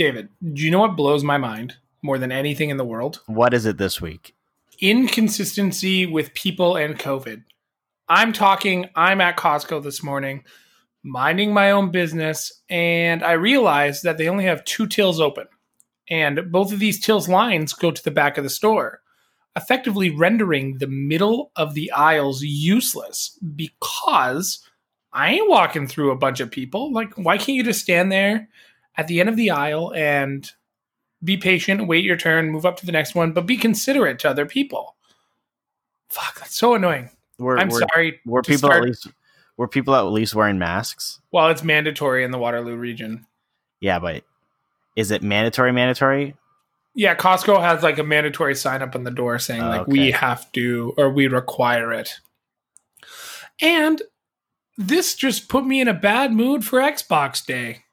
David, do you know what blows my mind more than anything in the world? What is it this week? Inconsistency with people and COVID. I'm talking, I'm at Costco this morning, minding my own business, and I realized that they only have two tills open. And both of these tills lines go to the back of the store, effectively rendering the middle of the aisles useless because I ain't walking through a bunch of people. Like, why can't you just stand there at the end of the aisle and be patient, wait your turn, move up to the next one, but be considerate to other people? Fuck, that's so annoying. Were, I'm were, sorry. Were people start- at least were people at least wearing masks? Well, it's mandatory in the Waterloo region. Yeah, but is it mandatory? Mandatory? Yeah, Costco has like a mandatory sign up on the door saying Oh, like okay. we have to or we require it. And this just put me in a bad mood for Xbox Day.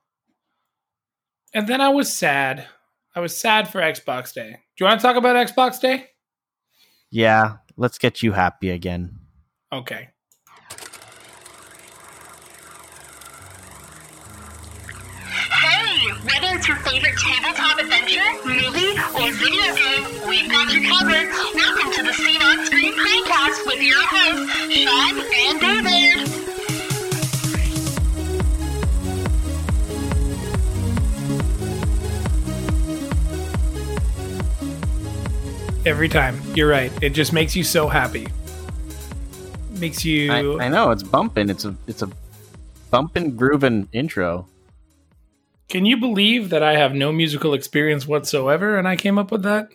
And then I was sad. I was sad for Xbox Day. Do you want to talk about Xbox Day? Yeah. Let's get you happy again. Okay. Hey, whether it's your favorite tabletop adventure, movie, or video game, we've got you covered. Welcome to the Scene on Screen Cast with your hosts, Sean and David. Every time. You're right. It just makes you so happy. Makes you I, I know it's bumping. It's a it's a bumping grooving intro. Can you believe that I have no musical experience whatsoever and I came up with that?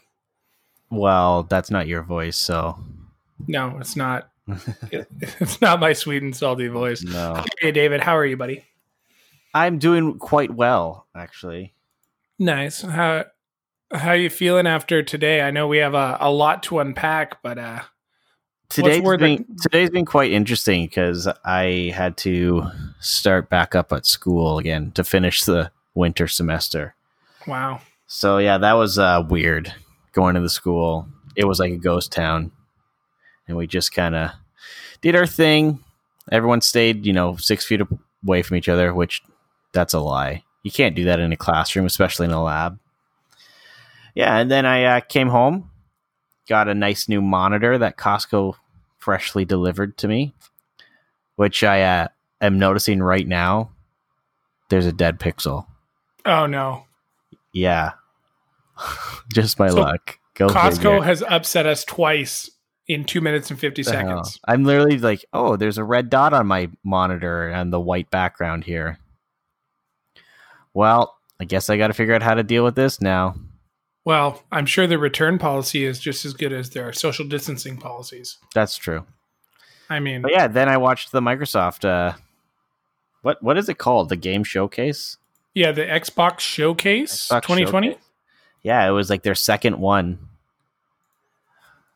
Well, that's not your voice, so No, it's not. it's not my sweet and salty voice. no. Hey, David, how are you, buddy? I'm doing quite well, actually. Nice. How how you feeling after today? I know we have a, a lot to unpack, but uh, Today's been, today's been quite interesting because I had to start back up at school again to finish the winter semester. wow. So yeah, that was uh, weird going to the school. It was like a ghost town, and we just kind of did our thing. Everyone stayed, you know, six feet away from each other, which that's a lie. You can't do that in a classroom, especially in a lab. Yeah, and then I uh, came home, got a nice new monitor that Costco freshly delivered to me, which I uh, am noticing right now. There's a dead pixel. Oh no. Yeah. Just my So, luck. Go Costco figure. has upset us twice in two minutes and fifty The hell. seconds. I'm literally like, oh, there's a red dot on my monitor and the white background here. Well, I guess I got to figure out how to deal with this now. Well, I'm sure the return policy is just as good as their social distancing policies. That's true. I mean, But yeah, then I watched the Microsoft. Uh, what what is it called? The game showcase. yeah, the Xbox Showcase Xbox 2020. Showcase? Yeah, it was like their second one.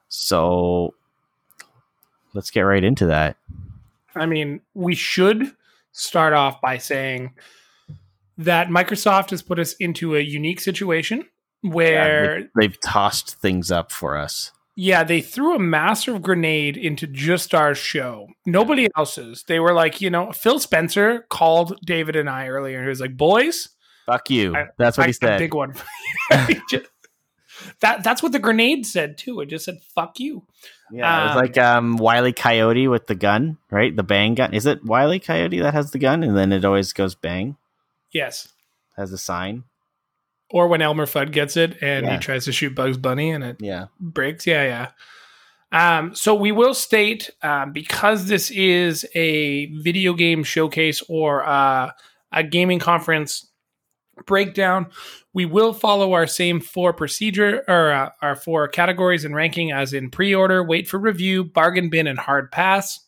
So let's get right into that. I mean, we should start off by saying that Microsoft has put us into a unique situation where, yeah, They've tossed things up for us. Yeah, they threw a massive grenade into just our show. Nobody else's. They were like, you know, Phil Spencer called David and I earlier. He was like, boys, Fuck you. I- That's what I he said. big one. Just- that that's what the grenade said too. It just said "fuck you." Yeah, it was Um, like um Wiley Coyote with the gun, right? The bang gun. Is it Wiley Coyote that has the gun and then it always goes bang? Yes. Has a sign. Or when Elmer Fudd gets it and Yeah. he tries to shoot Bugs Bunny and it Yeah. breaks. Yeah, yeah. Um, so we will state um, because this is a video game showcase or uh, a gaming conference breakdown, we will follow our same four procedure or uh, our four categories and ranking as in pre-order, wait for review, bargain bin, and hard pass.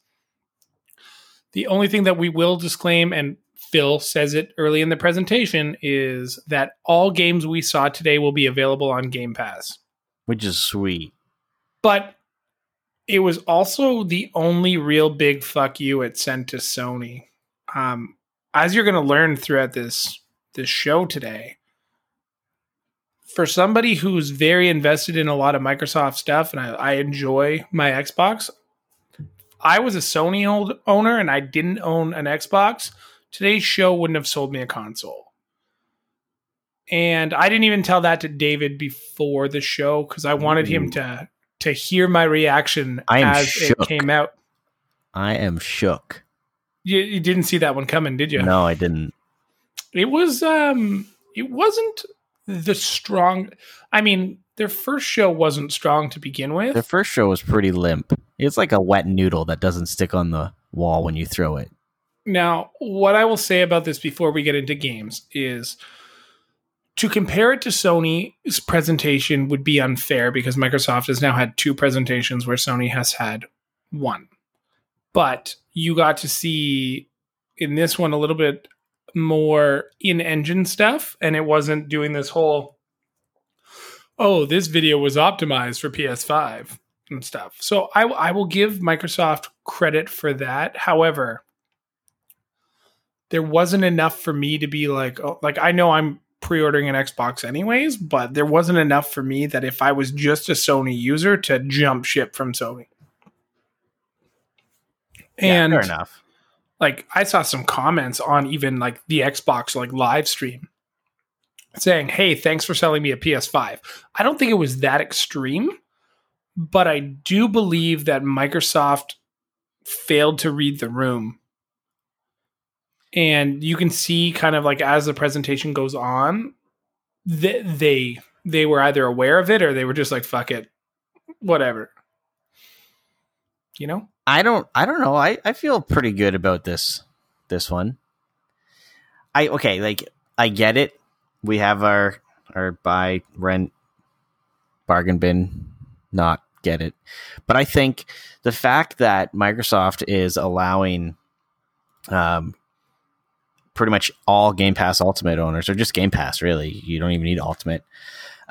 The only thing that we will disclaim, and Phil says it early in the presentation, is that all games we saw today will be available on Game Pass Which is sweet. but it was also the only real big fuck you it sent to Sony. Um, as you're going to learn throughout this this show today, for somebody who's very invested in a lot of Microsoft stuff, and I, I enjoy my Xbox, I was a Sony old owner and I didn't own an Xbox. Today's show wouldn't have sold me a console. and I didn't even tell that to David before the show because I wanted him to to hear my reaction I am as shook. it came out. I am shook. You, you didn't see that one coming, did you? No, I didn't. It was um it wasn't the strong I mean, their first show wasn't strong to begin with. Their first show was pretty limp. It's like a wet noodle that doesn't stick on the wall when you throw it. Now, what I will say about this before we get into games is to compare it to Sony's presentation would be unfair because Microsoft has now had two presentations where Sony has had one. But you got to see in this one a little bit more in engine stuff, and it wasn't doing this whole, oh, this video was optimized for PS5 and stuff. So I, I will give Microsoft credit for that. However, there wasn't enough for me to be like, oh, like I know I'm pre-ordering an Xbox anyways, but there wasn't enough for me that if I was just a Sony user to jump ship from Sony. And yeah, fair enough. like I saw some comments on even like the Xbox like live stream saying, "Hey, thanks for selling me a PS5." I don't think it was that extreme, but I do believe that Microsoft failed to read the room. And you can see kind of like as the presentation goes on, they they, they were either aware of it or they were just like fuck it. Whatever. You know? I don't I don't know. I, I feel pretty good about this this one. I okay, like I get it. We have our our buy rent bargain bin not get it. But I think the fact that Microsoft is allowing um pretty much all Game Pass Ultimate owners or just Game Pass really, you don't even need Ultimate.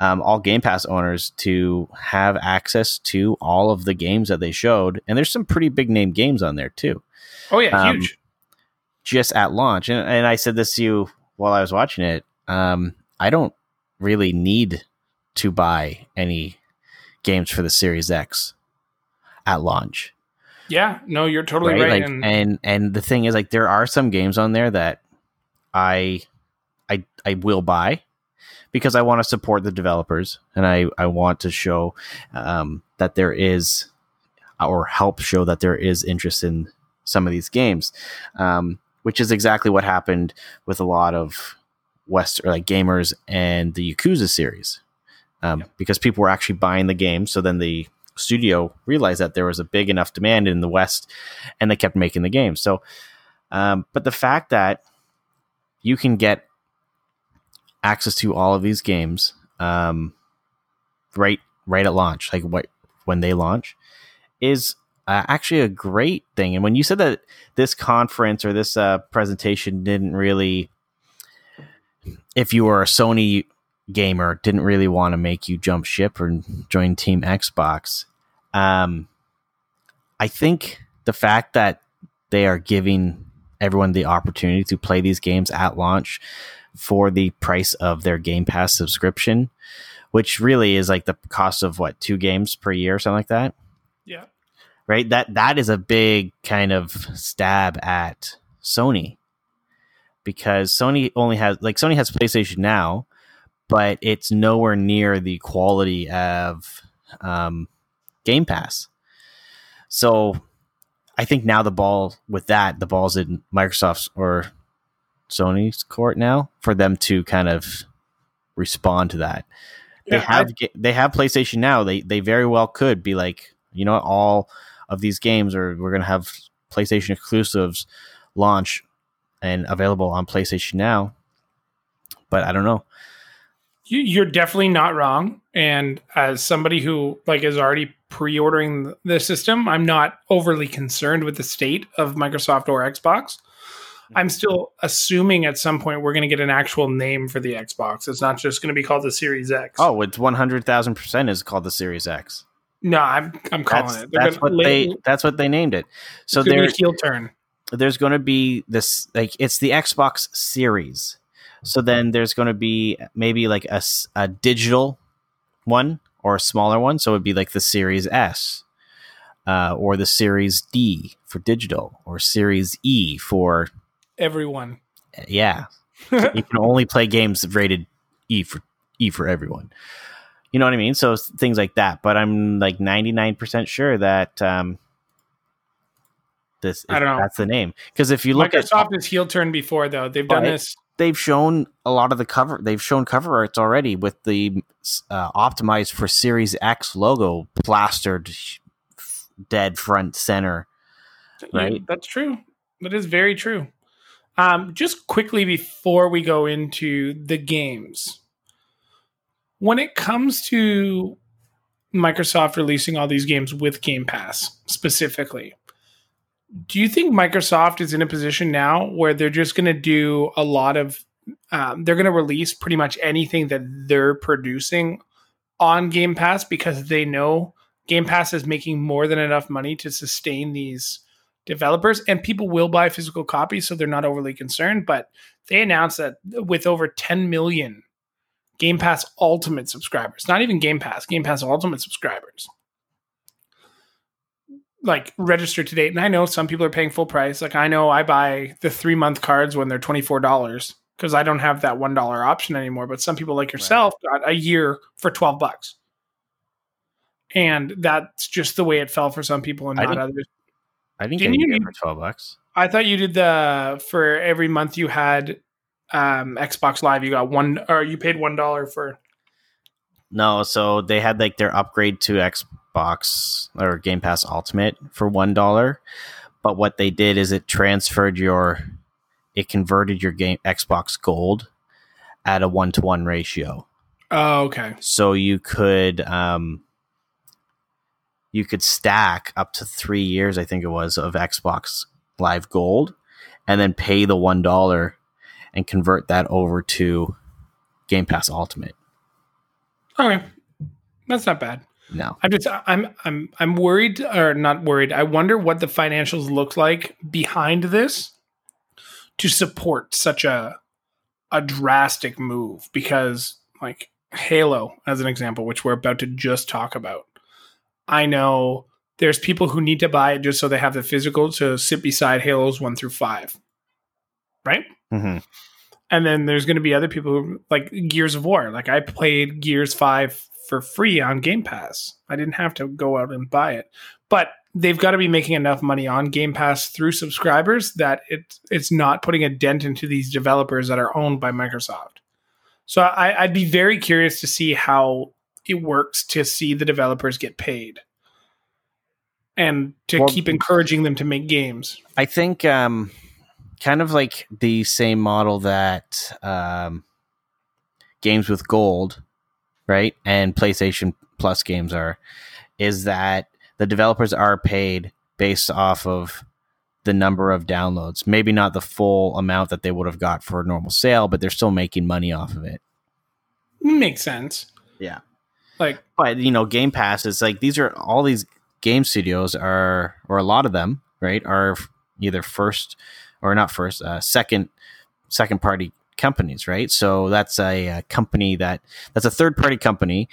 Um, all Game Pass owners to have access to all of the games that they showed, and there's some pretty big name games on there too Oh yeah, Um, huge. just at launch. And, and I said this to you while I was watching it. Um, I don't really need to buy any games for the Series X at launch. Yeah, no, you're totally Right? right. Like, and and and the thing is, like, there are some games on there that I I I will buy because I want to support the developers and I I want to show um, that there is or help show that there is interest in some of these games, um, which is exactly what happened with a lot of West or like gamers and the Yakuza series, um, because people were actually buying the game. So then the studio realized that there was a big enough demand in the West, and they kept making the game. So, um, but the fact that you can get access to all of these games um, right right at launch, like what when they launch, is uh, actually a great thing. And when you said that this conference or this uh, presentation didn't really, if you were a Sony gamer, didn't really want to make you jump ship or join Team Xbox, um, I think the fact that they are giving everyone the opportunity to play these games at launch for the price of their Game Pass subscription, which really is like the cost of what two games per year, or something like that? Yeah, right? That that is a big kind of stab at sony. Because sony only has like sony has playstation now but it's nowhere near the quality of um, game pass. So i think now the ball with that the ball's in microsoft's or sony's court now for them to kind of respond to that they Yeah, have ga- they have PlayStation now. They they very well could be like, you know, all of these games are we're gonna have PlayStation exclusives launch and available on PlayStation now. But I don't know. you, you're definitely not wrong. And as somebody who like is already pre-ordering the system, I'm not overly concerned with the state of Microsoft or Xbox. Hmm. I'm still assuming at some point we're going to get an actual name for the Xbox. It's not just going to be called the Series X. Oh, it's one hundred thousand percent is called the Series X. no, I'm I'm calling That's it. They're that's what they that's what they named it. So it's gonna there be a heel turn. there's going to be this like it's the Xbox Series. So then there's going to be maybe like a, a digital one or a smaller one. So it'd be like the Series S uh, or the Series D for digital or Series E for Everyone. yeah. you can only play games rated E for E for everyone. You know what I mean? So things like that. But I'm like 99% sure that um, this I don't know. that's the name. Because if you look at Microsoft has heel turn before though. They've done this. They've shown a lot of the cover they've shown cover arts already with the uh, optimized for series x logo plastered f- dead front center right? Yeah, that's true. That is very true. Um, just quickly before we go into the games, when it comes to Microsoft releasing all these games with Game Pass specifically, do you think Microsoft is in a position now where they're just going to do a lot of, um, they're going to release pretty much anything that they're producing on Game Pass because they know Game Pass is making more than enough money to sustain these developers and people will buy physical copies so they're not overly concerned but they announced that with over 10 million game pass ultimate subscribers not even game pass game pass ultimate subscribers like register to date. And i know some people are paying full price. Like i know i buy the three month cards when they're $24 because i don't have that $1 option anymore. But some people like yourself got a year for 12 bucks. And that's just the way it fell for some people and I not others. I think Didn't you for 12 bucks. I thought you did the for every month you had um Xbox Live, you got one or you paid one dollar for no so they had like their upgrade to xbox or game pass ultimate for one dollar but what they did is it transferred your it converted your game xbox gold at a one-to-one ratio Oh, okay. so you could um you could stack up to three years i think it was of xbox live gold and then pay the one dollar and convert that over to game pass ultimate Okay. That's not bad. No I'm just I'm I'm I'm worried or not worried. I wonder what the financials look like behind this to support such a a drastic move because like Halo as an example, which we're about to just talk about. I know there's people who need to buy it just so they have the physical to sit beside Halos 1 through 5. Right? Mm-hmm. And then there's going to be other people who like Gears of War. Like I played Gears 5 for free on Game Pass. I didn't have to go out and buy it. But they've got to be making enough money on Game Pass through subscribers that it it's not putting a dent into these developers that are owned by Microsoft. So I, I'd be very curious to see how it works to see the developers get paid and to Well- keep encouraging them to make games. i think um kind of like the same model that um games with gold right and playstation plus games are is that the developers are paid based off of the number of downloads maybe not the full amount that they would have got for a normal sale but they're still making money off of it Makes sense. Yeah. Like but you know game pass is like these are all these game studios are or a lot of them right are either first or not first uh, second second party companies right? So that's a, a company that that's a third party company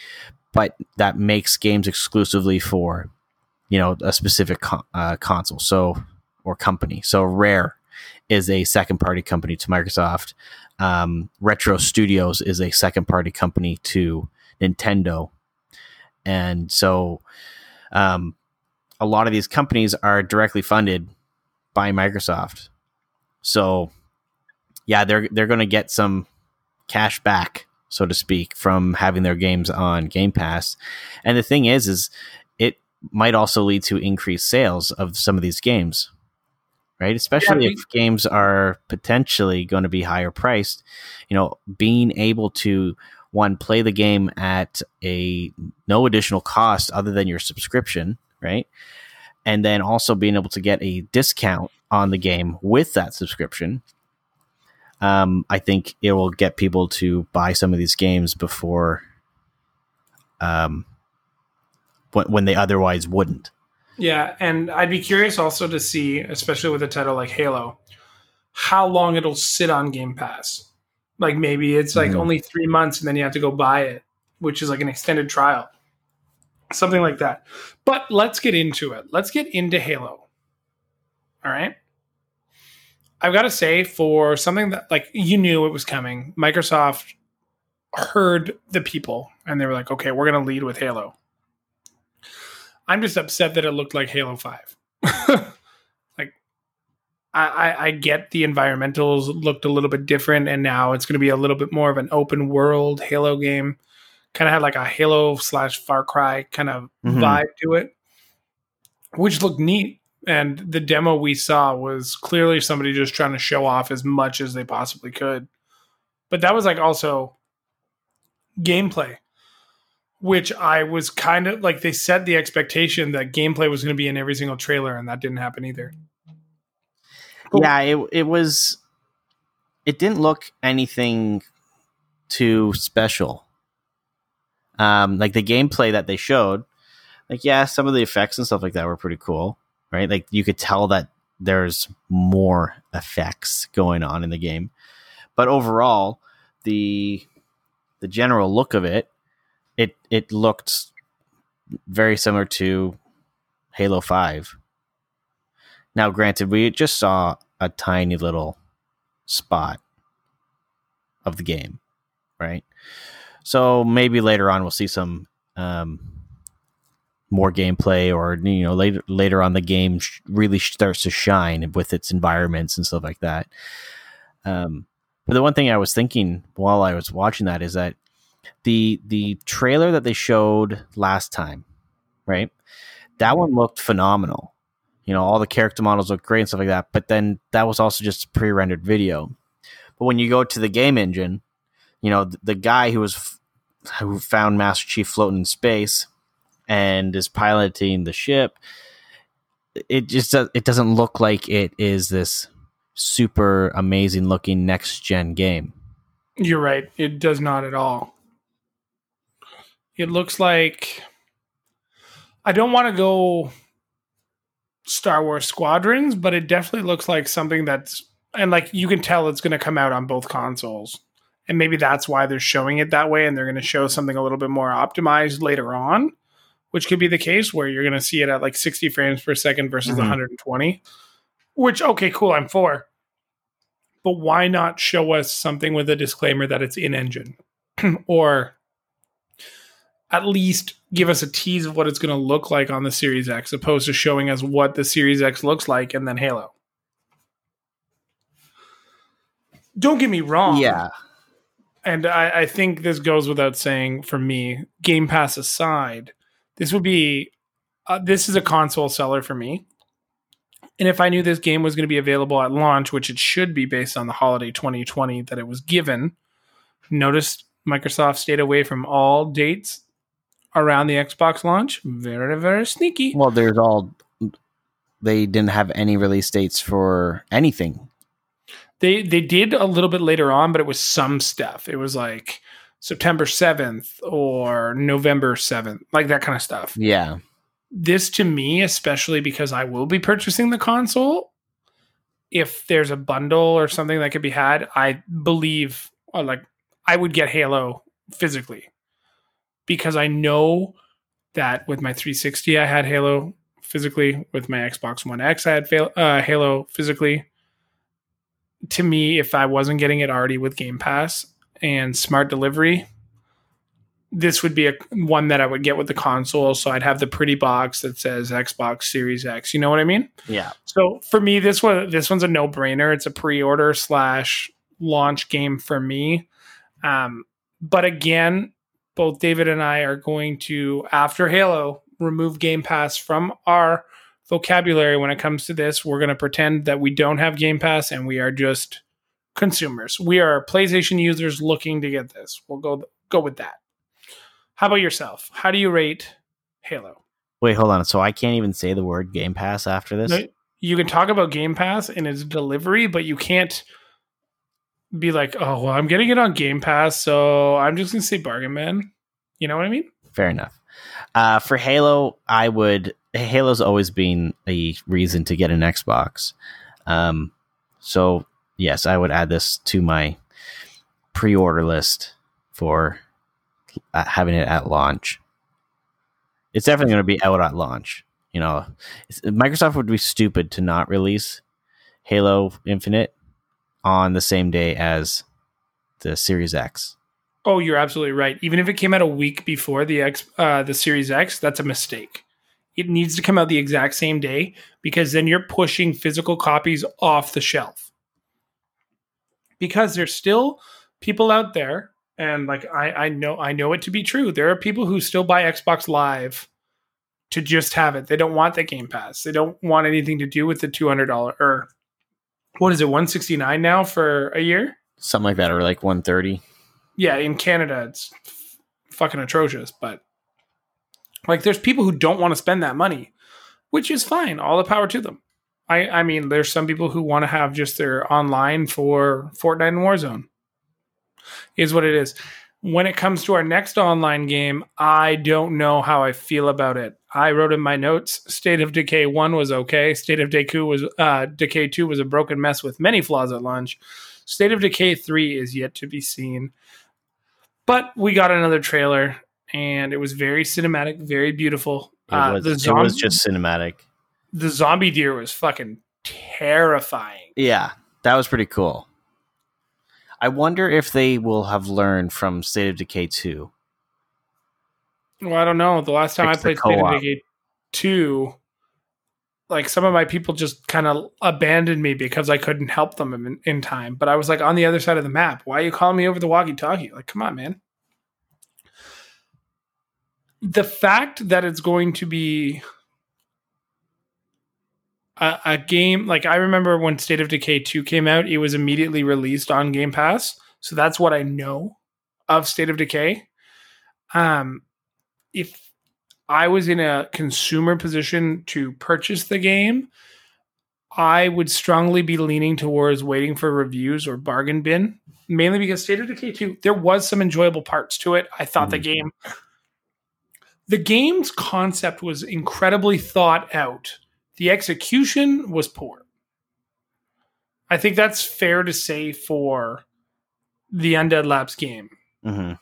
but that makes games exclusively for you know a specific uh, console so or company. So rare is a second party company to microsoft. Um, retro studios is a second party company to nintendo. And so um, a lot of these companies are directly funded by Microsoft. So yeah, they're they're going to get some cash back, so to speak, from having their games on Game Pass. And the thing is, is it might also lead to increased sales of some of these games, right? Especially Yeah, if games are potentially going to be higher priced. You know, being able to one play the game at a no additional cost other than your subscription, right? And then also being able to get a discount on the game with that subscription. Um, I think it will get people to buy some of these games before, um, when, when they otherwise wouldn't. Yeah, and I'd be curious also to see, especially with a title like Halo, how long it'll sit on Game Pass. Like maybe it's like Mhm. only three months and then you have to go buy it, which is like an extended trial. Something like that. But let's get into it. Let's get into Halo. All right. I've got to say, for something that like you knew it was coming, Microsoft heard the people and they were like, okay, we're going to lead with Halo. I'm just upset that it looked like Halo 5. like, I, I, I get the environmentals looked a little bit different, and now it's going to be a little bit more of an open world Halo game. Kind of had like a Halo slash Far Cry kind of Mhm. vibe to it, which looked neat. And the demo we saw was clearly somebody just trying to show off as much as they possibly could. But that was like also gameplay, which I was kind of like they set the expectation that gameplay was going to be in every single trailer, and that didn't happen either. Cool. Yeah, it it was. It didn't look anything too special. Um, like the gameplay that they showed, like yeah, some of the effects and stuff like that were pretty cool, right? Like you could tell that there's more effects going on in the game, but overall, the the general look of it, it it looked very similar to Halo Five. Now, granted, we just saw a tiny little spot of the game, right? So maybe later on we'll see some um, more gameplay, or you know, later later on the game really starts to shine with its environments and stuff like that. Um, but the one thing I was thinking while I was watching that is that the the trailer that they showed last time, right? That one looked phenomenal you know all the character models look great and stuff like that but then that was also just pre-rendered video but when you go to the game engine you know the, the guy who was who found master chief floating in space and is piloting the ship it just it doesn't look like it is this super amazing looking next gen game You're right. It does not at all. It looks like I don't want to go Star Wars Squadrons, but it definitely looks like something that's and like you can tell it's going to come out on both consoles. And maybe that's why they're showing it that way and they're going to show something a little bit more optimized later on, which could be the case where you're going to see it at like 60 frames per second versus Mhm. 120. Which okay, cool, I'm for. But why not show us something with a disclaimer that it's in engine? or at least give us a tease of what it's going to look like on the Series X, opposed to showing us what the Series X looks like and then Halo. Don't get me wrong. Yeah. And I, I think this goes without saying for me, Game Pass aside, this would be uh, this is a console seller for me. And if I knew this game was going to be available at launch, which it should be based on the holiday 2020 that it was given, notice Microsoft stayed away from all dates around the Xbox launch. Very, very sneaky. well there's all they didn't have any release dates for anything They they did a little bit later on, but it was some stuff. It was like September 7th or November 7th, like that kind of stuff. yeah this to me, especially because I will be purchasing the console, if there's a bundle or something that could be had, I believe, or like, I would get Halo physically because I know that with my 360, I had Halo physically. With my Xbox One X, I had fail- uh, Halo physically. To me, if I wasn't getting it already with Game Pass and smart delivery, this would be a one that I would get with the console. So I'd have the pretty box that says Xbox Series X. You know what I mean? yeah So for me, this one this one's a no brainer. It's a pre order slash launch game for me. Um, but again, both David and I are going to after Halo remove Game Pass from our vocabulary when it comes to this. We're going to pretend that we don't have Game Pass and we are just consumers. We are PlayStation users looking to get this. We'll go go with that. How about yourself? How do you rate Halo? wait hold on so i can't even say the word game pass after this No, you can talk about Game Pass and its delivery, but you can't be like, oh, well, I'm getting it on Game Pass, so I'm just going to say bargain man. You know what I mean? fair enough. Uh, for Halo, I would. Halo's always been a reason to get an Xbox. Um, so yes, I would add this to my pre-order list for uh, having it at launch. It's definitely going to be out at launch. You know, Microsoft would be stupid to not release Halo Infinite on the same day as the Series X. Oh, you're absolutely right. Even if it came out a week before the X, uh, the Series X, that's a mistake. It needs to come out the exact same day because then you're pushing physical copies off the shelf. Because there's still people out there, and like I, I know I know it to be true. There are people who still buy Xbox Live to just have it. They don't want the Game Pass. They don't want anything to do with the two hundred dollar or what is it, one sixty nine now for a year? Something like that, or like one thirty. Yeah, in Canada it's f- fucking atrocious, but like there's people who don't want to spend that money, which is fine. All the power to them. I I mean, there's some people who want to have just their online for Fortnite and Warzone. Is what it is. When it comes to our next online game, I don't know how I feel about it. I wrote in my notes: State of Decay one was okay. State of Decay was uh, Decay two was a broken mess with many flaws at launch. State of Decay three is yet to be seen, but we got another trailer and it was very cinematic, very beautiful. It, Uh, was, the it was just cinematic. The zombie deer was fucking terrifying. Yeah, that was pretty cool. I wonder if they will have learned from State of Decay 2. Well, I don't know. The last time Fix I played State of. Decay two, like some of my people just kind of abandoned me because I couldn't help them in, in time. But I was like on the other side of the map. Why are you calling me over the walkie-talkie? Like, come on, man. The fact that it's going to be a, a game like I remember when State of Decay 2 came out, it was immediately released on Game Pass. So that's what I know of State of Decay. Um if I was in a consumer position to purchase the game, I would strongly be leaning towards waiting for reviews or bargain bin, mainly because State of Decay 2, there was some enjoyable parts to it. I thought the Mhm. game the game's concept was incredibly thought out. The execution was poor. I think that's fair to say for the Undead Labs game. Hmm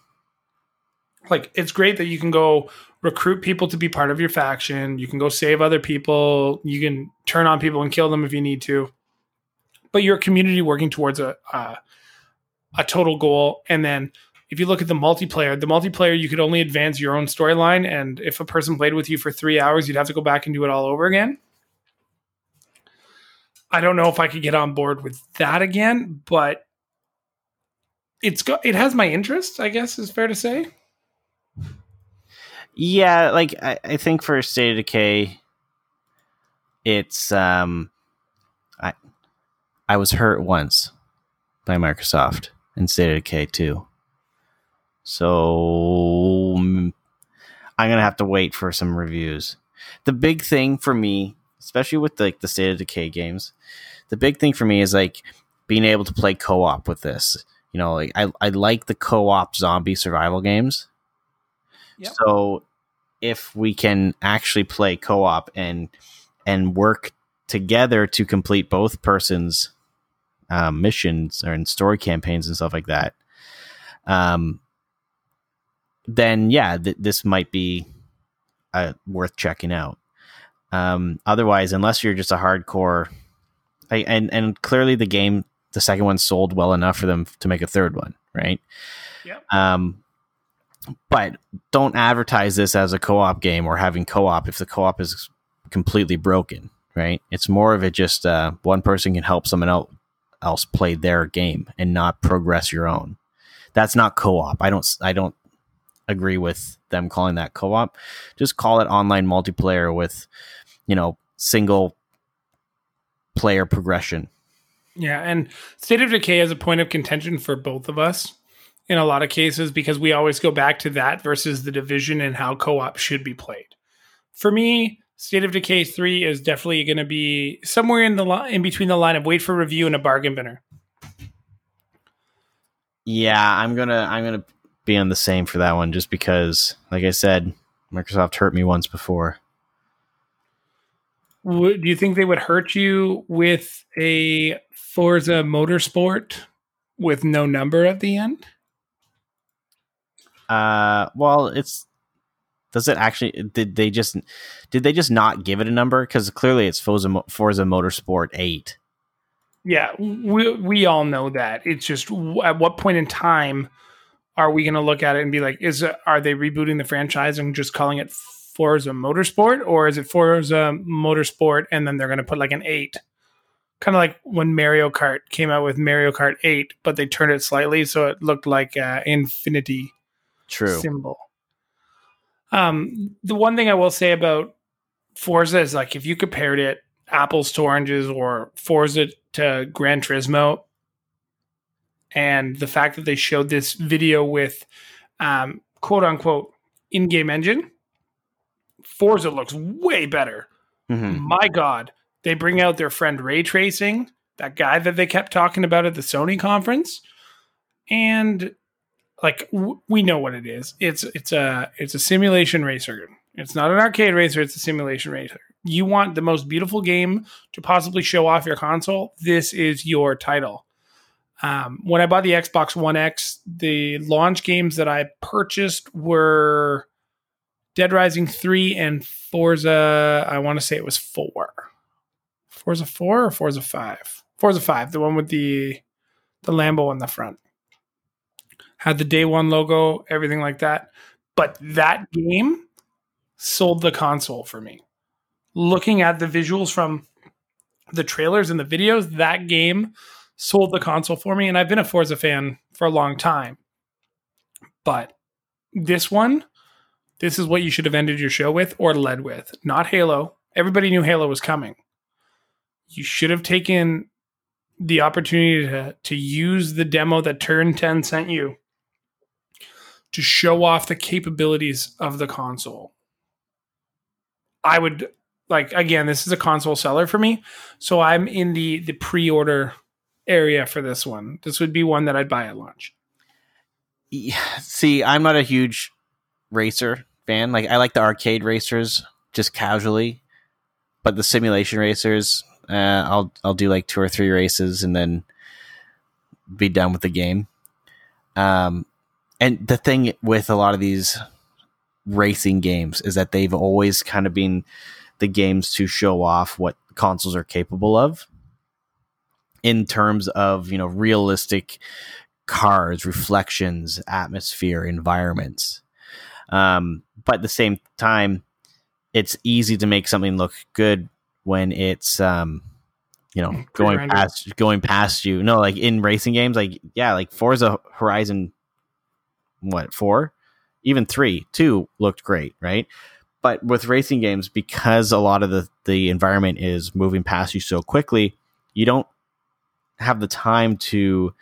like it's great that you can go recruit people to be part of your faction. You can go save other people. You can turn on people and kill them if you need to. But you're a community working towards a a, a total goal. And then if you look at the multiplayer the multiplayer you could only advance your own storyline. And if a person played with you for three hours you'd have to go back and do it all over again i don't know if i could get on board with that again but it's got it has my interest i guess is fair to say Yeah, like I, I think for State of Decay, it's um, I I was hurt once by Microsoft in State of Decay 2. So mm, I'm gonna have to wait for some reviews. The big thing for me, especially with like the State of Decay games, the big thing for me is like being able to play co-op with this. You know, like I, I like the co-op zombie survival games. Yep. So if we can actually play co-op and and work together to complete both persons um, missions or in story campaigns and stuff like that, um, then yeah, th- this might be uh, worth checking out. Um, otherwise, unless you're just a hardcore, I, and and clearly the game, the second one sold well enough for them to make a third one, right? Yep. Um, but don't advertise this as a co-op game or having co-op if the co-op is completely broken, right? It's more of it just uh, one person can help someone else else play their game and not progress your own. That's not co-op. I don't. I don't agree with them calling that co-op. Just call it online multiplayer with, you know, single player progression. Yeah, and State of Decay is a point of contention for both of us in a lot of cases because we always go back to that versus the division and how co-op should be played. For me, State of Decay 3 is definitely going to be somewhere in the li- in between the line of wait for review and a bargain binner. Yeah, I'm gonna I'm gonna be on the same for that one just because, like I said, Microsoft hurt me once before. Would, do you think they would hurt you with a Forza Motorsport with no number at the end? Uh, well, it's does it actually did they just did they just not give it a number because clearly it's Forza Forza Motorsport eight. Yeah, we we all know that. It's just at what point in time are we going to look at it and be like, is are they rebooting the franchise and just calling it Forza Motorsport, or is it Forza Motorsport and then they're going to put like an eight? Kind of like when Mario Kart came out with Mario Kart 8, but they turned it slightly so it looked like uh, infinity True. symbol. Um, the one thing I will say about Forza is like if you compared it apples to oranges or Forza to Gran Turismo, and the fact that they showed this video with um, quote unquote in game engine, Forza looks way better. Mhm. My God, they bring out their friend ray tracing, that guy that they kept talking about at the Sony conference, and like w- we know what it is. It's it's a it's a simulation racer. It's not an arcade racer. It's a simulation racer. You want the most beautiful game to possibly show off your console. This is your title. Um, when I bought the Xbox One X, the launch games that I purchased were Dead Rising 3 and Forza, I want to say it was 4. Forza 4 or Forza 5? Forza 5, the one with the the Lambo on the front. Had the day one logo, everything like that. But that game sold the console for me. Looking at the visuals from the trailers and the videos, that game sold the console for me. And I've been a Forza fan for a long time. But this one, this is what you should have ended your show with or led with, not Halo. Everybody knew Halo was coming. You should have taken the opportunity to, to use the demo that Turn 10 sent you to show off the capabilities of the console. I would like again, this is a console seller for me, so I'm in the the pre-order area for this one. This would be one that I'd buy at launch. Yeah, See, I'm not a huge racer fan. Like I like the arcade racers just casually, but the simulation racers, uh, I'll I'll do like two or three races and then be done with the game. Um, and the thing with a lot of these racing games is that they've always kind of been the games to show off what consoles are capable of in terms of you know realistic cars, reflections, atmosphere, environments. Um, but at the same time, it's easy to make something look good when it's um, you know going Pre-rendered. past going past you. No, like in racing games, like yeah, like Forza Horizon, what four, even three, two looked great, right? But with racing games, because a lot of the the environment is moving past you so quickly, you don't have the time to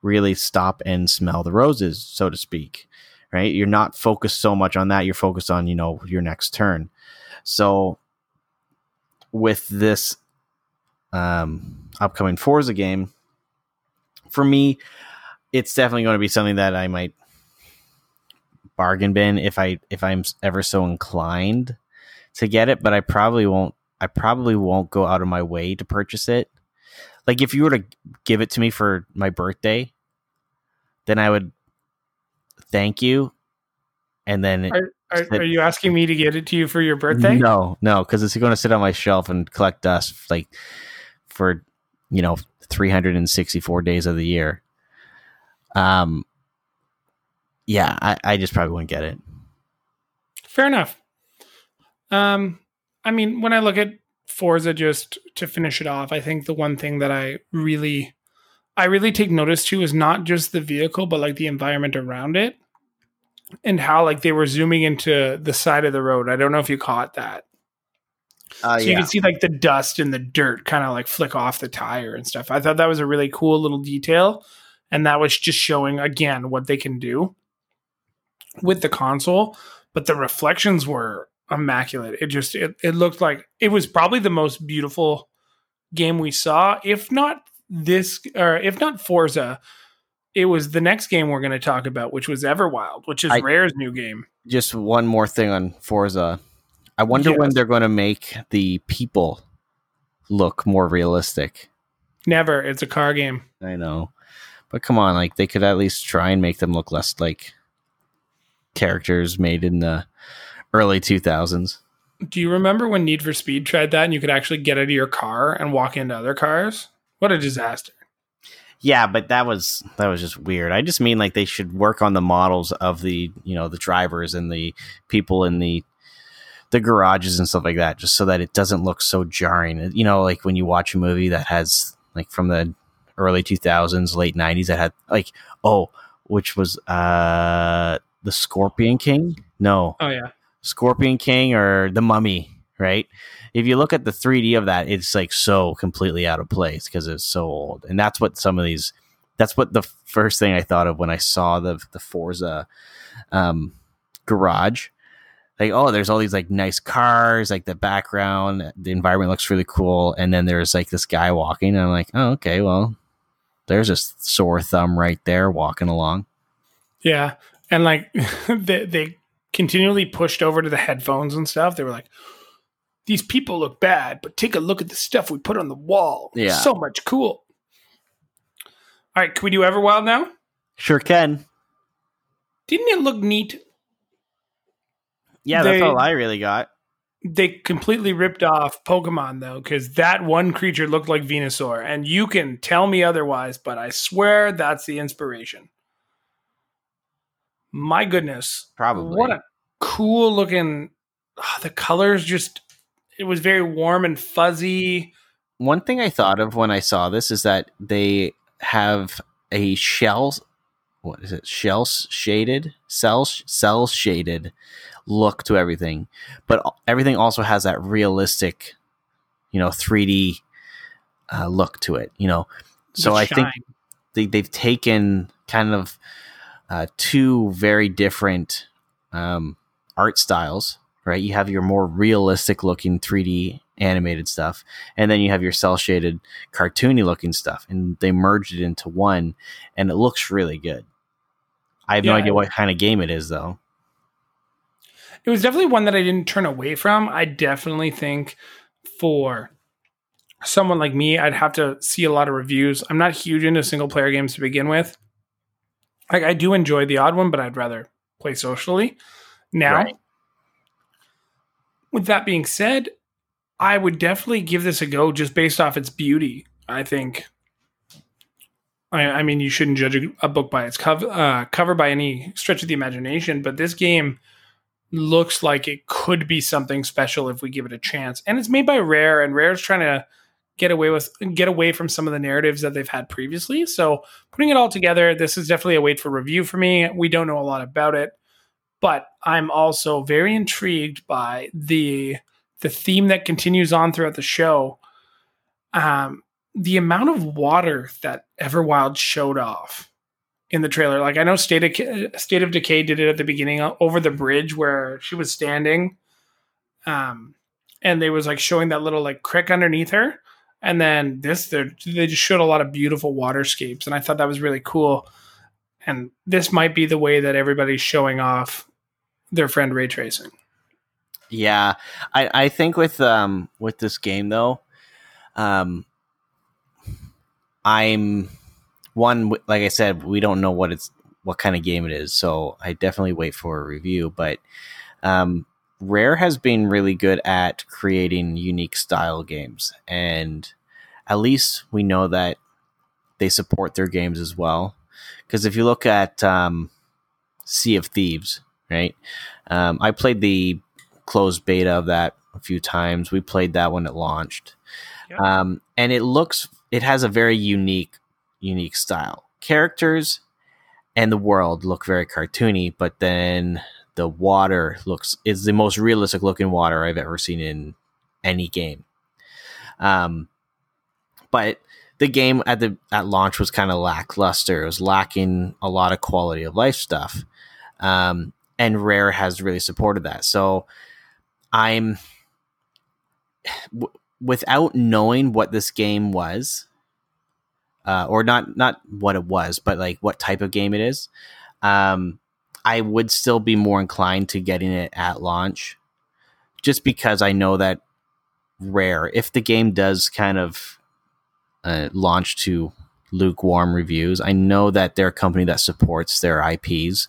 really stop and smell the roses, so to speak. Right? You're not focused so much on that. You're focused on, you know, your next turn. So with this um, upcoming Forza game, for me, it's definitely going to be something that I might bargain bin if I if I'm ever so inclined to get it, but I probably won't. I probably won't go out of my way to purchase it. Like if you were to give it to me for my birthday, then I would thank you, and then Are, are, are you asking me to get it to you for your birthday? no, no, because it's going to sit on my shelf and collect dust like for you know 364 days of the year. Um, yeah, I, I just probably wouldn't get it. Fair enough. Um, I mean, when I look at Forza, just to finish it off, I think the one thing that I really, I really take notice to is not just the vehicle, but like the environment around it, and how like they were zooming into the side of the road. I don't know if you caught that. Uh, so you can see like the dust and the dirt kind of like flick off the tire and stuff. I thought that was a really cool little detail, and that was just showing again what they can do with the console. But the reflections were immaculate. It just it, it looked like it was probably the most beautiful game we saw, if not this or if not Forza. It was the next game we're going to talk about, which was Everwild, which is I- Rare's new game. just one more thing on Forza. I wonder when they're going to make the people look more realistic. Never, it's a car game. I know, but come on, like they could at least try and make them look less like characters made in the early 2000s. Do you remember when Need for Speed tried that and you could actually get out of your car and walk into other cars? What a disaster. Yeah, but that was that was just weird. I just mean like they should work on the models of the you know the drivers and the people in the the garages and stuff like that, just so that it doesn't look so jarring. You know, like when you watch a movie that has like from the early two thousands, late nineties, that had like oh, which was uh the Scorpion King? No, Oh yeah. Scorpion King or the Mummy, right? If you look at the 3D of that, it's like so completely out of place because it's so old. And that's what some of these that's what the first thing I thought of when I saw the the Forza um garage. Like, oh, there's all these like nice cars, like the background, the environment looks really cool, and then there's like this guy walking, and I'm like, oh, okay, well, there's a sore thumb right there walking along. Yeah. And like they they continually pushed over to the headphones and stuff. They were like, these people look bad, but take a look at the stuff we put on the wall. Yeah. So much cool. All right, can we do Everwild now? Sure can. Didn't it look neat? Yeah, They- that's all I really got. They completely ripped off Pokemon though, because that one creature looked like Venusaur, and you can tell me otherwise, but I swear that's the inspiration. My goodness, Probably. what a cool looking! ah, the colors just it was very warm and fuzzy. One thing I thought of when I saw this is that they have a shell. What is it? Shell shaded, cel cel shaded look to everything, but everything also has that realistic, you know, 3D uh, look to it. You know, so the I think they, they've taken kind of uh, two very different um, art styles, right? You have your more realistic looking 3D animated stuff, and then you have your cel shaded, cartoony looking stuff, and they merged it into one, and it looks really good. I have no idea what kind of game it is, though. it was definitely one that I didn't turn away from. I definitely think for someone like me, I'd have to see a lot of reviews. I'm not huge into single player games to begin with. Like I do enjoy the odd one, but I'd rather play socially. Now, Right. With that being said, I would definitely give this a go just based off its beauty. I think. I, I mean, you shouldn't judge a, a book by its cover, uh, cover by any stretch of the imagination, but this game looks like it could be something special if we give it a chance. And it's made by Rare, and Rare's trying to get away with get away from some of the narratives that they've had previously. So putting it all together, this is definitely a wait for review for me. We don't know a lot about it, but I'm also very intrigued by the the theme that continues on throughout the show. Um, the amount of water that Everwild showed off in the trailer. Like I know State of State of Decay did it at the beginning uh, over the bridge where she was standing, um, and they was like showing that little like crick underneath her. And then this, they just showed a lot of beautiful waterscapes, and I thought that was really cool. And this might be the way that everybody's showing off their friend ray tracing. Yeah, I, I think with um with this game though, um, I'm one like I said, we don't know what it's what kind of game it is, so I definitely wait for a review. But um, Rare has been really good at creating unique style games, and at least we know that they support their games as well. Because if you look at um, Sea of Thieves, right? Um, I played the closed beta of that a few times. We played that when it launched, Yep. um, and it looks it has a very unique unique style. Characters and the world look very cartoony, but then the water looks is the most realistic looking water I've ever seen in any game. Um, but the game at the at launch was kind of lackluster. It was lacking a lot of quality of life stuff. Um, and Rare has really supported that. So I'm w- without knowing what this game was, uh, or not not what it was, but like what type of game it is. Um, I would still be more inclined to getting it at launch, just because I know that Rare, if the game does kind of uh, launch to lukewarm reviews, I know that they're a company that supports their IPs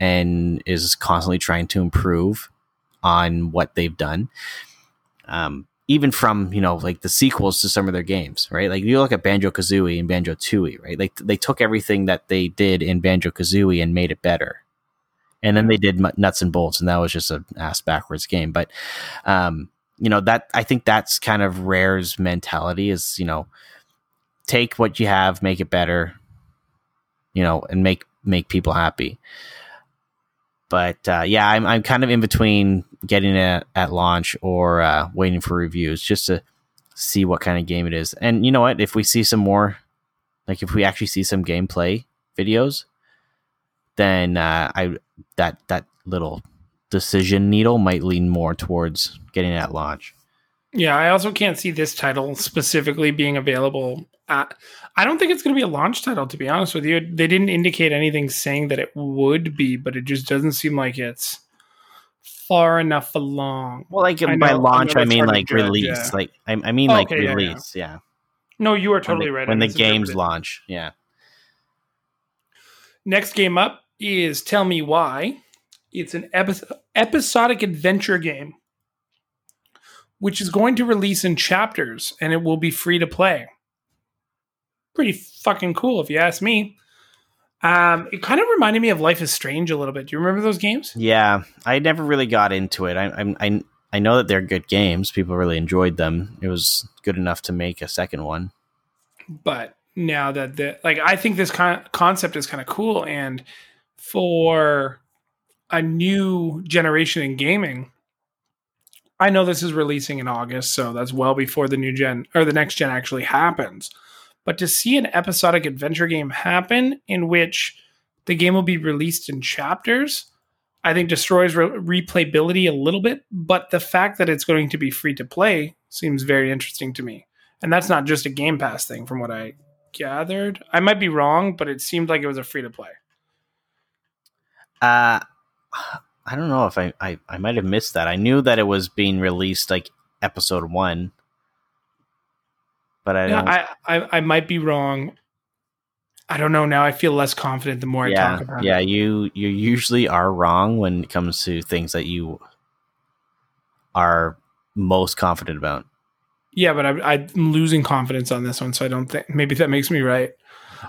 and is constantly trying to improve on what they've done. Um, even from you know like the sequels to some of their games, right? Like you look at Banjo Kazooie and Banjo Tooie, right? Like they took everything that they did in Banjo Kazooie and made it better, and then they did Nuts and Bolts, and that was just an ass backwards game. But um, you know that I think that's kind of Rare's mentality is you know take what you have, make it better, you know, and make make people happy. But uh, yeah, I'm I'm kind of in between getting it at launch or uh, waiting for reviews just to see what kind of game it is. And you know what? If we see some more, like if we actually see some gameplay videos, then uh, I that that little decision needle might lean more towards getting it at launch. Yeah, I also can't see this title specifically being available. At, I don't think it's going to be a launch title, to be honest with you. They didn't indicate anything saying that it would be, but it just doesn't seem like it's far enough along. Well, like I by know- I launch, I, mean like judge, release. yeah. Like I, I mean like Okay, yeah, yeah. release. Yeah. No, you are When totally the- right. When the games launch. Yeah. Next game up is Tell Me Why. It's an epi- episodic adventure game, which is going to release in chapters and it will be free to play. Pretty fucking cool, if you ask me. Um, it kind of reminded me of Life is Strange a little bit. Do you remember those games? Yeah. I never really got into it. I, I I know that they're good games. People really enjoyed them. It was good enough to make a second one. but now that the like i think this kind concept is kind of cool and for a new generation in gaming i know this is releasing in august so that's well before the new gen or the next gen actually happens but to see an episodic adventure game happen in which the game will be released in chapters i think destroys re- replayability a little bit but the fact that it's going to be free to play seems very interesting to me and that's not just a Game Pass thing, from what I gathered. I might be wrong, but it seemed like it was a free to play. Uh I don't know if I, I I might have missed that. I knew that it was being released like episode one. But I Yeah, I, I I might be wrong. I don't know. Now I feel less confident the more I yeah, talk about yeah, it. you you usually are wrong when it comes to things that you are most confident about. Yeah, but I, I'm losing confidence on this one, so I don't think maybe that makes me right.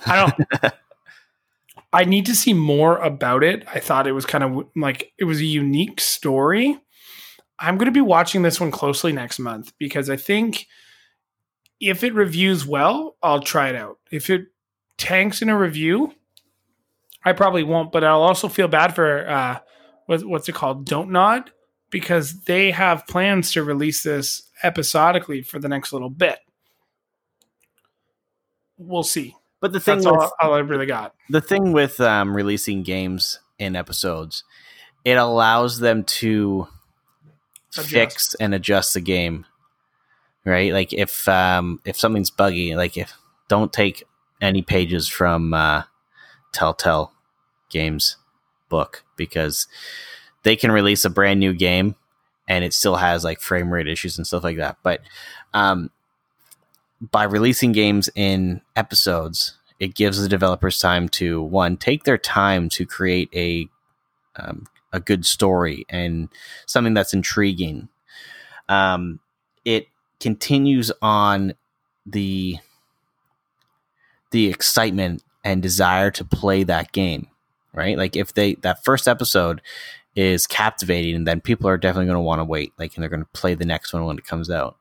I don't. I need to see more about it. I thought it was kind of like it was a unique story. I'm going to be watching this one closely next month because I think if it reviews well, I'll try it out. If it tanks in a review, I probably won't. But I'll also feel bad for uh, what, what's it called, Don't Nod, because they have plans to release this episodically for the next little bit. We'll see. But the thing That's with all, all I really got. the thing with um, releasing games in episodes, it allows them to Adjust. fix and adjust the game. Right? Like if um, if something's buggy, like if don't take any pages from uh, Telltale Games book because they can release a brand new game and it still has like frame rate issues and stuff like that. But um, by releasing games in episodes, it gives the developers time to one take their time to create a um, a good story and something that's intriguing. Um, it continues on the the excitement and desire to play that game, right? Like if they that first episode is captivating, and then people are definitely going to want to wait, like, and they're going to play the next one when it comes out.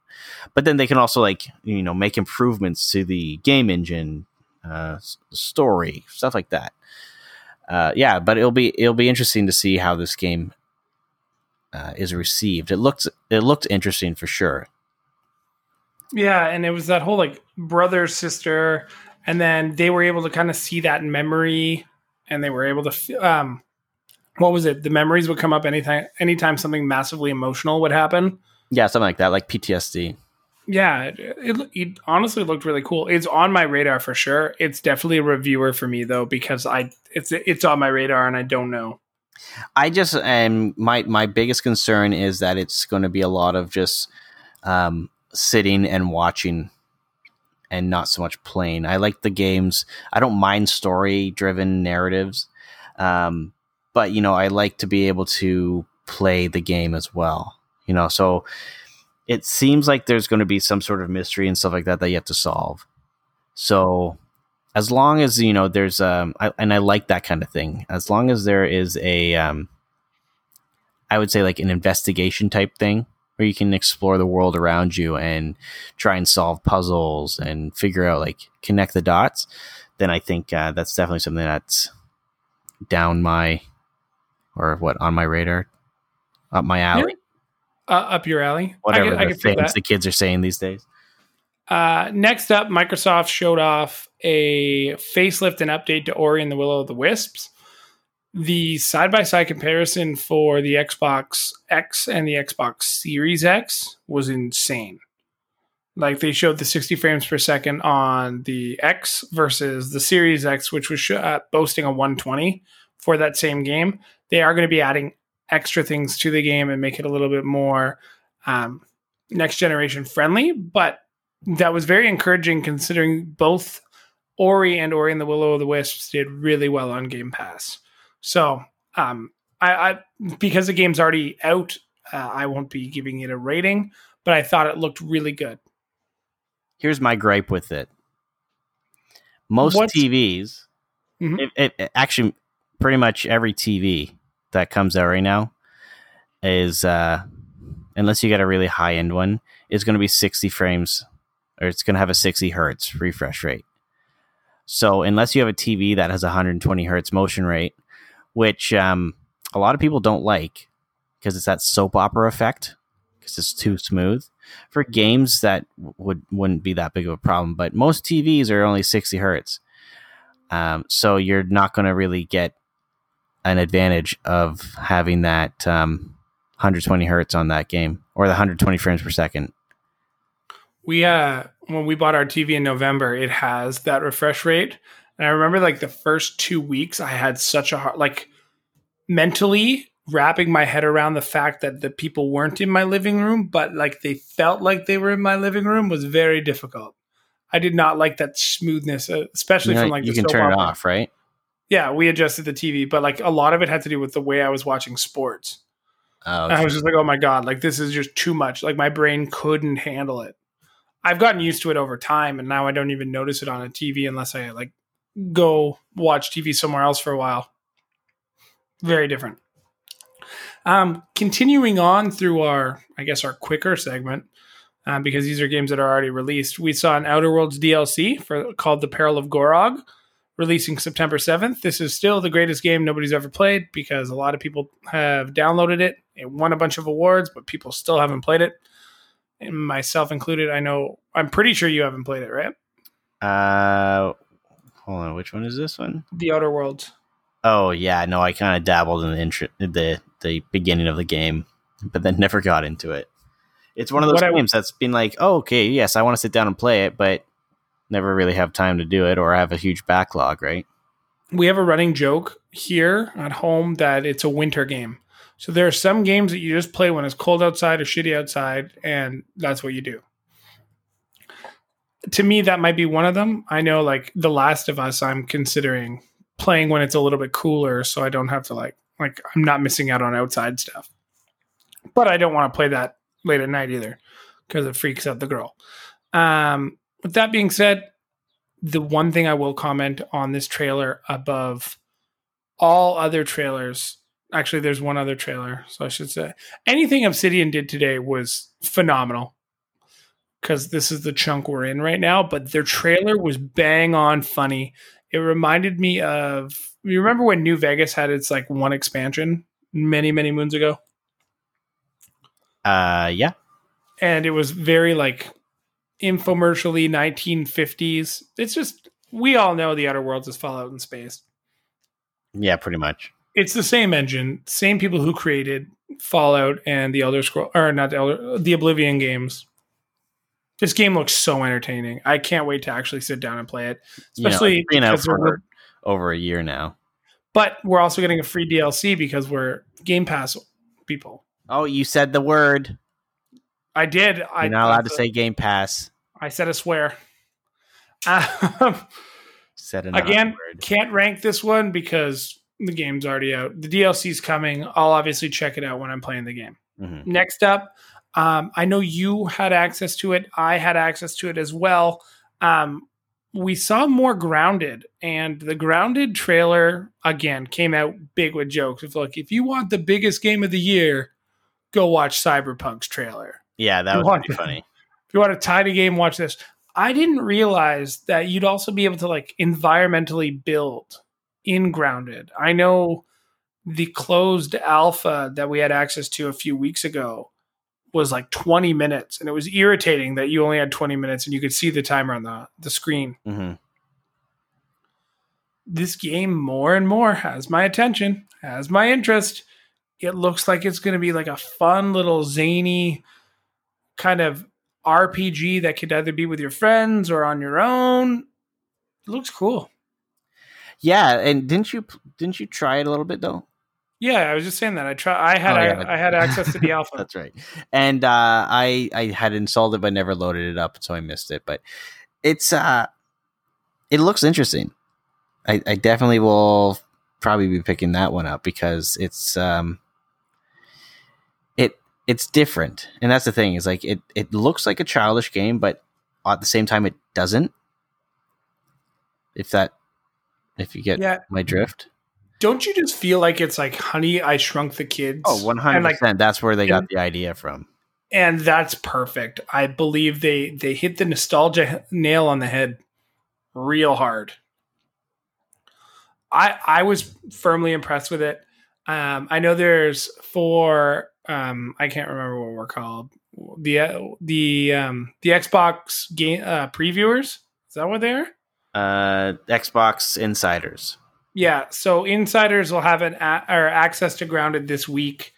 But then they can also like you know make improvements to the game engine, uh, story, stuff like that. Uh, yeah, but it'll be it'll be interesting to see how this game uh, is received. It looks it looked interesting for sure. Yeah, and it was that whole like brother sister, and then they were able to kind of see that memory, and they were able to, um, what was it? The memories would come up anytime, anytime something massively emotional would happen. Yeah, something like that, like PTSD. Yeah, it, it, it honestly looked really cool. It's on my radar for sure. It's definitely a reviewer for me though because I it's it's on my radar and I don't know. I just um my my biggest concern is that it's going to be a lot of just um, sitting and watching, and not so much playing. I like the games. I don't mind story driven narratives, um, but you know I like to be able to play the game as well. You know, so it seems like there's going to be some sort of mystery and stuff like that that you have to solve. So as long as you know there's um I, and I like that kind of thing. As long as there is a um I would say like an investigation type thing where you can explore the world around you and try and solve puzzles and figure out like connect the dots, then I think uh, that's definitely something that's down my or what on my radar, up my alley, Uh, up your alley. whatever I I the can things the kids are saying these days. Uh, next up, Microsoft showed off a facelift and update to Ori and the Will of the Wisps. The side by side comparison for the Xbox X and the Xbox Series X was insane. Like they showed the 60 frames per second on the X versus the Series X, which was sh- uh, boasting a 120 for that same game. They are going to be adding extra things to the game and make it a little bit more um, next generation friendly, but that was very encouraging considering both Ori and Ori and the Willow of the Wisps did really well on Game Pass. So, um, I, I because the game's already out, uh, I won't be giving it a rating, but I thought it looked really good. Here's my gripe with it. Most What's- TVs, Mhm. it, it, it- actually, pretty much every TV that comes out right now is, uh, unless you get a really high end one, is going to be 60 frames or it's going to have a 60 hertz refresh rate. So unless you have a TV that has 120 hertz motion rate, which um, a lot of people don't like because it's that soap opera effect because it's too smooth. For games that would wouldn't be that big of a problem, but most TVs are only 60 hertz, um, so you're not going to really get an advantage of having that um, 120 hertz on that game or the 120 frames per second. We uh when we bought our TV in November, it has that refresh rate. And I remember like the first 2 weeks I had such a hard like mentally wrapping my head around the fact that the people weren't in my living room, but like they felt like they were in my living room was very difficult. I did not like that smoothness, uh, especially You, know, from like you the can turn it off, right? Yeah, we adjusted the TV, but like a lot of it had to do with the way I was watching sports. Oh, I was just like, oh my God, like this is just too much. Like my brain couldn't handle it. I've gotten used to it over time, and now I don't even notice it on a TV unless I like go watch TV somewhere else for a while. Very different. Um, continuing on through our, I guess, our quicker segment, um, because these are games that are already released. We saw an Outer Worlds DLC for called The Peril of Gorgon, releasing September seventh. This is still the greatest game nobody's ever played because a lot of people have downloaded it. It won a bunch of awards, but people still haven't played it, and myself included. I know. I'm pretty sure you haven't played it, right? Uh, hold on. Which one is this one? The Outer Worlds. Oh yeah, no, I kind of dabbled in the intro, the the beginning of the game, but then never got into it. It's one of those What I- games that's been like, oh, okay, yes, I want to sit down and play it, but never really have time to do it or have a huge backlog, right? we have a running joke here at home that it's a winter game. So there are some games that you just play when it's cold outside or shitty outside, and that's what you do. To me, that might be one of them. I know, like The Last of Us, I'm considering playing when it's a little bit cooler, so I don't have to like like I'm not missing out on outside stuff. But I don't want to play that late at night either because it freaks out the girl. Um, with that being said, the one thing I will comment on this trailer above all other trailers, actually, there's one other trailer, so I should say anything Obsidian did today was phenomenal because this is the chunk we're in right now. But their trailer was bang on funny. It reminded me of you remember when New Vegas had its like one expansion many many moons ago, Uh, yeah, and it was very like infomercially 1950s. It's just we all know the Outer Worlds is Fallout in space. yeah, pretty much. It's the same engine, same people who created Fallout and the Elder Scroll or not the Elder, the Oblivion games. This game looks so entertaining. I can't wait to actually sit down and play it. especially You know, Especially it's been out because we're- over a year now. but we're also getting a free DLC because we're Game Pass people. Oh, you said the word. I did. I, You're not allowed to say Game Pass. I said a swear. Um, Said an Again, word. can't rank this one because the game's already out. The DLC's coming. I'll obviously check it out when I'm playing the game. Mhm. Next up, Um, I know you had access to it. I had access to it as well. Um, we saw more grounded, and the grounded trailer again came out big with jokes. If like if you want the biggest game of the year, go watch Cyberpunk's trailer. Yeah, that was pretty funny. If you want a tiny game, watch this. I didn't realize that you'd also be able to like environmentally build in grounded. I know the closed alpha that we had access to a few weeks ago was like 20 minutes and it was irritating that you only had 20 minutes and you could see the timer on the, the screen hmm this game more and more has my attention, has my interest. It looks like it's going to be like a fun little zany kind of RPG that could either be with your friends or on your own. It looks cool. Yeah, and didn't you didn't you try it a little bit though? Yeah, I was just saying that. I try. I had Oh, I, yeah. I had access to the alpha. That's right. And uh, I I had installed it but never loaded it up, so I missed it. But it's uh, it looks interesting. I, I definitely will probably be picking that one up because it's um, it it's different, and that's the thing is like it it looks like a childish game, but at the same time it doesn't. If that, if you get yeah, my drift. Don't you just feel like it's like Honey, I Shrunk the Kids? Oh, 100 And like percent. That's where they got the idea from. and that's perfect. I believe they they hit the nostalgia nail on the head real hard. I I was firmly impressed with it. Um, I know there's four. Um, I can't remember what we're called. The the um, the Xbox game uh, previewers. Is that what they're? Uh, Xbox Insiders. Yeah, so insiders will have an a- or access to Grounded this week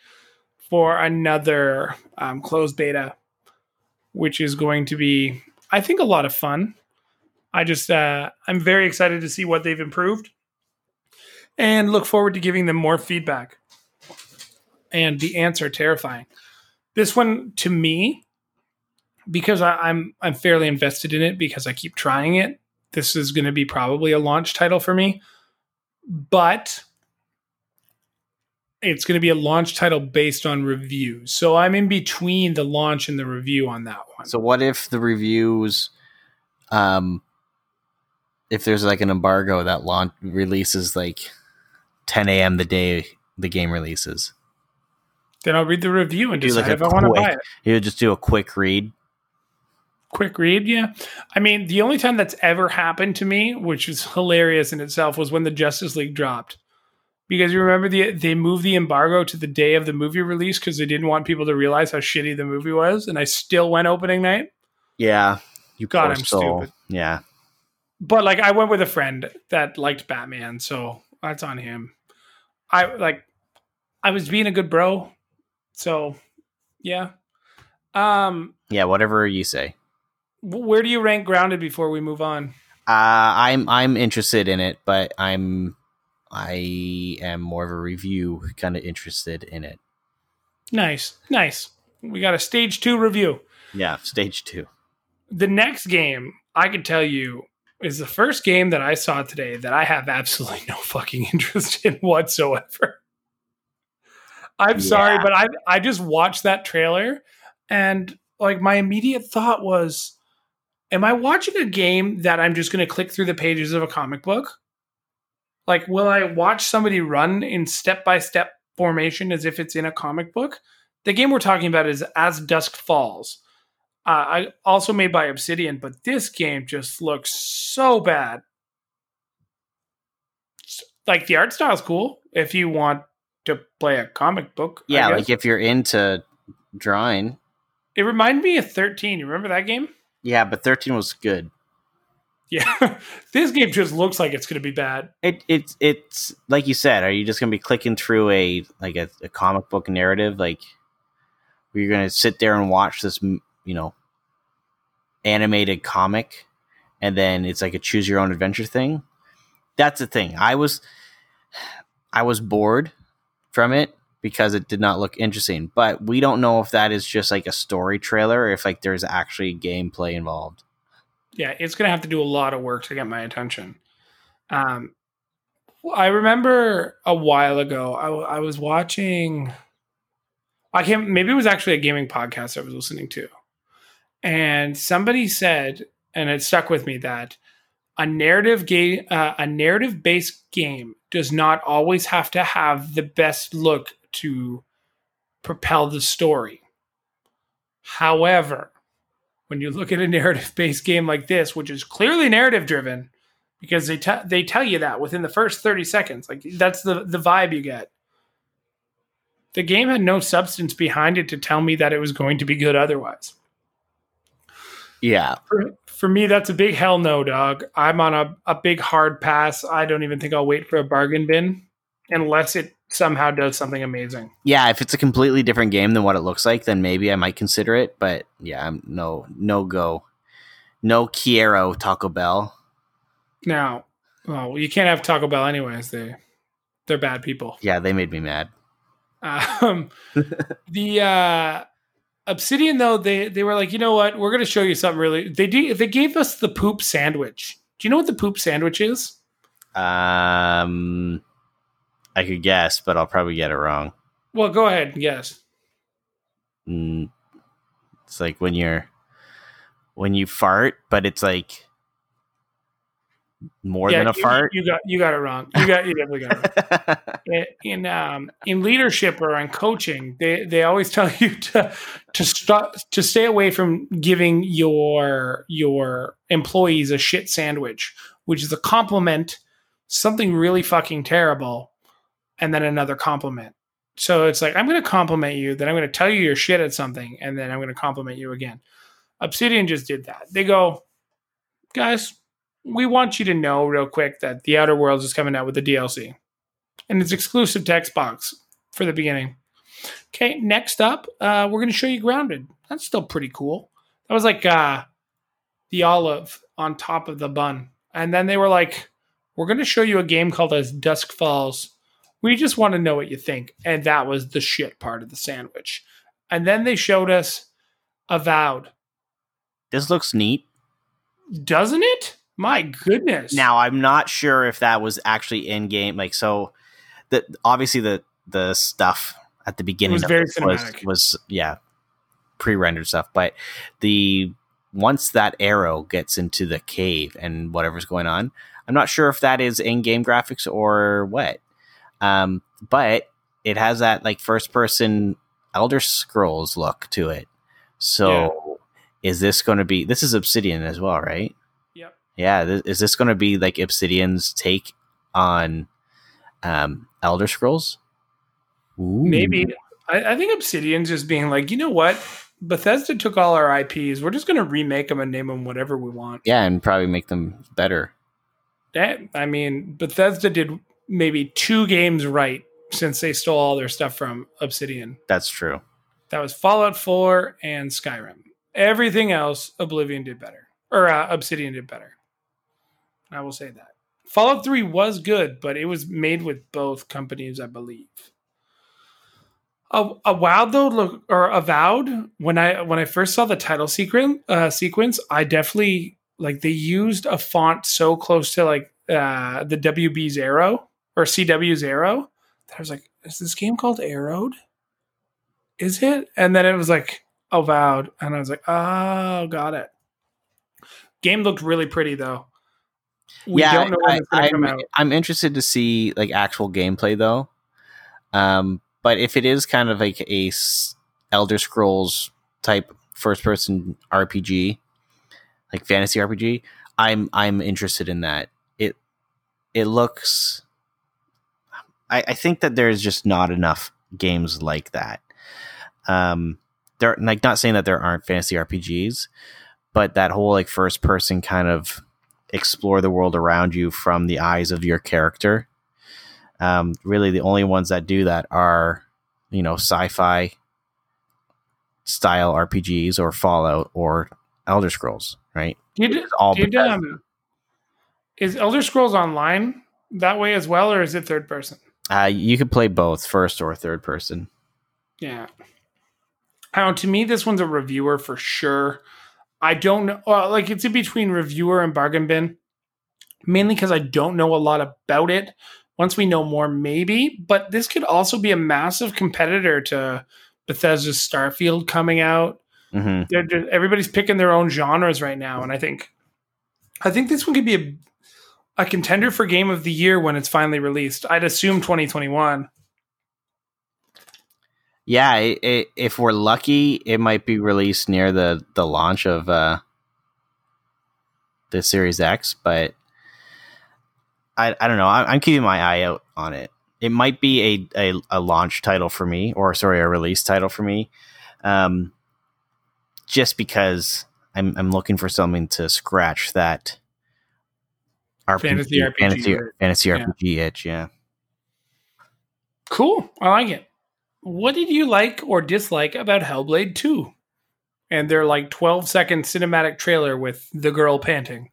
for another um, closed beta, which is going to be, I think, a lot of fun. I just, uh, I'm very excited to see what they've improved, and look forward to giving them more feedback. And the are terrifying. This one, to me, because I, I'm I'm fairly invested in it because I keep trying it. This is going to be probably a launch title for me but it's going to be a launch title based on reviews. So I'm in between the launch and the review on that one. So what if the reviews, um, if there's like an embargo that launch releases like 10 a.m. the day the game releases, then I'll read the review and Do like decide a if I want to buy it. you just do a quick read. Quick read, yeah. I mean, the only time that's ever happened to me, which is hilarious in itself, was when the Justice League dropped. Because you remember the they moved the embargo to the day of the movie release because they didn't want people to realize how shitty the movie was, and I still went opening night. Yeah, you got poor I'm soul. stupid. Yeah, but like I went with a friend that liked Batman, so that's on him. I like I was being a good bro. So, yeah. Um yeah. Whatever you say. Wh- where do you rank Grounded before we move on? Uh, I'm I'm interested in it, but I'm I am more of a review kind of interested in it. Nice. Nice. We got a stage 2 review. Yeah, stage two. The next game, I can tell you, is the first game that I saw today that I have absolutely no fucking interest in whatsoever. I'm sorry, but I I just watched that trailer and like my immediate thought was am I watching a game that I'm just going to click through the pages of a comic book? Like will I watch somebody run in step-by-step formation as if it's in a comic book? The game we're talking about is As Dusk Falls. Uh, I also made by Obsidian, but this game just looks so bad. Like the art style's cool if you want to play a comic book. Yeah, like if you're into drawing. it reminded me of 13. You remember that game? Yeah, but 13 was good. Yeah. this game just looks like it's going to be bad. It it's it's like you said. Are you just gonna be clicking through a like a, a comic book narrative, like where you're gonna sit there and watch this, you know, animated comic, and then it's like a choose your own adventure thing? That's the thing. I was I was bored from it because it did not look interesting. But we don't know if that is just like a story trailer or if like there's actually gameplay involved. yeah, it's to have to do a lot of work to get my attention. Um, I remember a while ago, I was watching. I can't. Maybe it was actually a gaming podcast I was listening to, and somebody said, and it stuck with me that a narrative game, uh, a narrative based game, does not always have to have the best look to propel the story. However, when you look at a narrative based game like this, which is clearly narrative driven, because they te- they tell you that within the first 30 seconds, like that's the the vibe you get. The game had no substance behind it to tell me that it was going to be good otherwise. Yeah. For, for me, that's a big hell no, dog. I'm on a, a big hard pass. I don't even think I'll wait for a bargain bin unless it somehow does something amazing. Yeah, if it's a completely different game than what it looks like, then maybe I might consider it. But yeah, I'm no no go. No Quiero Taco Bell. Now, well, you can't have Taco Bell anyways. They they're bad people. Yeah, they made me mad. Um, the uh, Obsidian though they they were like, you know what, we're going to show you something really. They do, they gave us the poop sandwich. Do you know what the poop sandwich is? Um, I could guess, but I'll probably get it wrong. Well, go ahead and guess. Mm, it's like when you're when you fart, but it's like more than a you, fart. You got you got it wrong. You got you definitely got it. Wrong. in um in leadership or in coaching, they they always tell you to to stop to stay away from giving your your employees a shit sandwich, which is a compliment, something really fucking terrible, and then another compliment. So it's like I'm going to compliment you, then I'm going to tell you you're shit at something, and then I'm going to compliment you again. Obsidian just did that. They go, guys, we want you to know real quick that The Outer Worlds is coming out with the DLC. And it's exclusive to Xbox for the beginning. Okay, next up, uh, we're going to show you Grounded. That's still pretty cool. That was like uh, the olive on top of the bun. And then they were like, we're going to show you a game called As Dusk Falls. We just want to know what you think. And that was the shit part of the sandwich. And then they showed us Avowed. This looks neat. Doesn't it? My goodness. Now I'm not sure if that was actually in game. Like so, the obviously the the stuff at the beginning was it was, cinematic. was yeah pre-rendered stuff, but the once that arrow gets into the cave and whatever's going on, I'm not sure if that is in-game graphics or what. Um, but it has that like first-person Elder Scrolls look to it. So is this going to be? This is Obsidian as well, right? Yep. Yeah, th- is this going to be like Obsidian's take on um, Elder Scrolls? Ooh. Maybe. I, I think Obsidian's just being like, you know what? Bethesda took all our IPs. We're just going to remake them and name them whatever we want. Yeah, and probably make them better. That, I mean, Bethesda did maybe two games right since they stole all their stuff from Obsidian. That's true. That was Fallout 4 and Skyrim. Everything else, Oblivion did better. Or uh, Obsidian did better. I will say that. Fallout 3 was good, but it was made with both companies, I believe. A, a WoW though, look or Avowed. When I when I first saw the title sequence, uh, sequence, I definitely like they used a font so close to like uh, the WB's arrow or CW's arrow that I was like, is this game called Arrowed? Is it? And then it was like Avowed, and I was like, oh, got it. Game looked really pretty though. We yeah, don't know when I, it's gonna come I'm, out. I'm interested to see like actual gameplay though. Um, but if it is kind of like a Elder Scrolls type first person RPG, like fantasy RPG, I'm I'm interested in that. It it looks. I, I think that there's just not enough games like that. Um, there like not saying that there aren't fantasy RPGs, but that whole like first person kind of explore the world around you from the eyes of your character. Um, really, the only ones that do that are, you know, sci-fi style RPGs or Fallout or Elder Scrolls, right? Did, It's all did, um, is Elder Scrolls Online that way as well, or is it third person? Uh, you could play both first or third person. Yeah. I don't to me, this one's a reviewer for sure. I don't know. Well, like, it's in between reviewer and bargain bin, mainly because I don't know a lot about it. Once we know more, maybe. But this could also be a massive competitor to Bethesda's Starfield coming out. hmm They're, they're- everybody's picking their own genres right now, and I think, I think this one could be a, a contender for Game of the Year when it's finally released. I'd assume 2021. Yeah, i i if we're lucky, it might be released near the the launch of uh, the Series X, but I I don't know. I'm, I'm keeping my eye out on it. It might be a, a a launch title for me, or sorry, a release title for me, um, just because I'm I'm looking for something to scratch that RPG, Fantasy RPG fantasy, or- fantasy yeah. RPG itch. Yeah. Cool. I like it. What did you like or dislike about Hellblade 2? And their like 12 second cinematic trailer with the girl panting.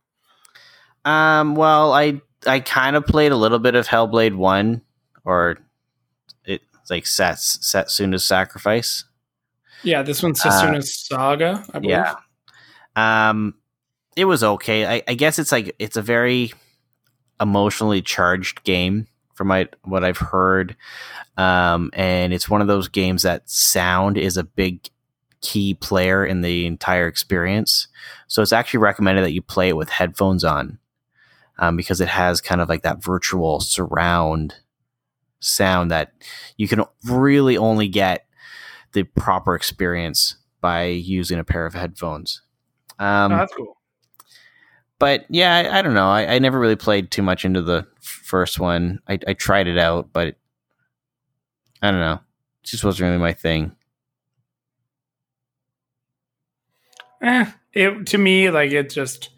Um. Well, I I kind of played a little bit of Hellblade One, or it's like Sat Satsuna's Sacrifice. Yeah, this one's Sasuna's Saga, I believe. Yeah. Um. It was okay. I, I guess it's like it's a very emotionally charged game from my what I've heard. Um, and it's one of those games that sound is a big key player in the entire experience. So it's actually recommended that you play it with headphones on, um, because it has kind of like that virtual surround sound that you can really only get the proper experience by using a pair of headphones. Um, Oh, that's cool. But yeah, I, I don't know. I, I never really played too much into the first one. I, I tried it out, but I don't know. It just wasn't really my thing. Eh, it to me like it just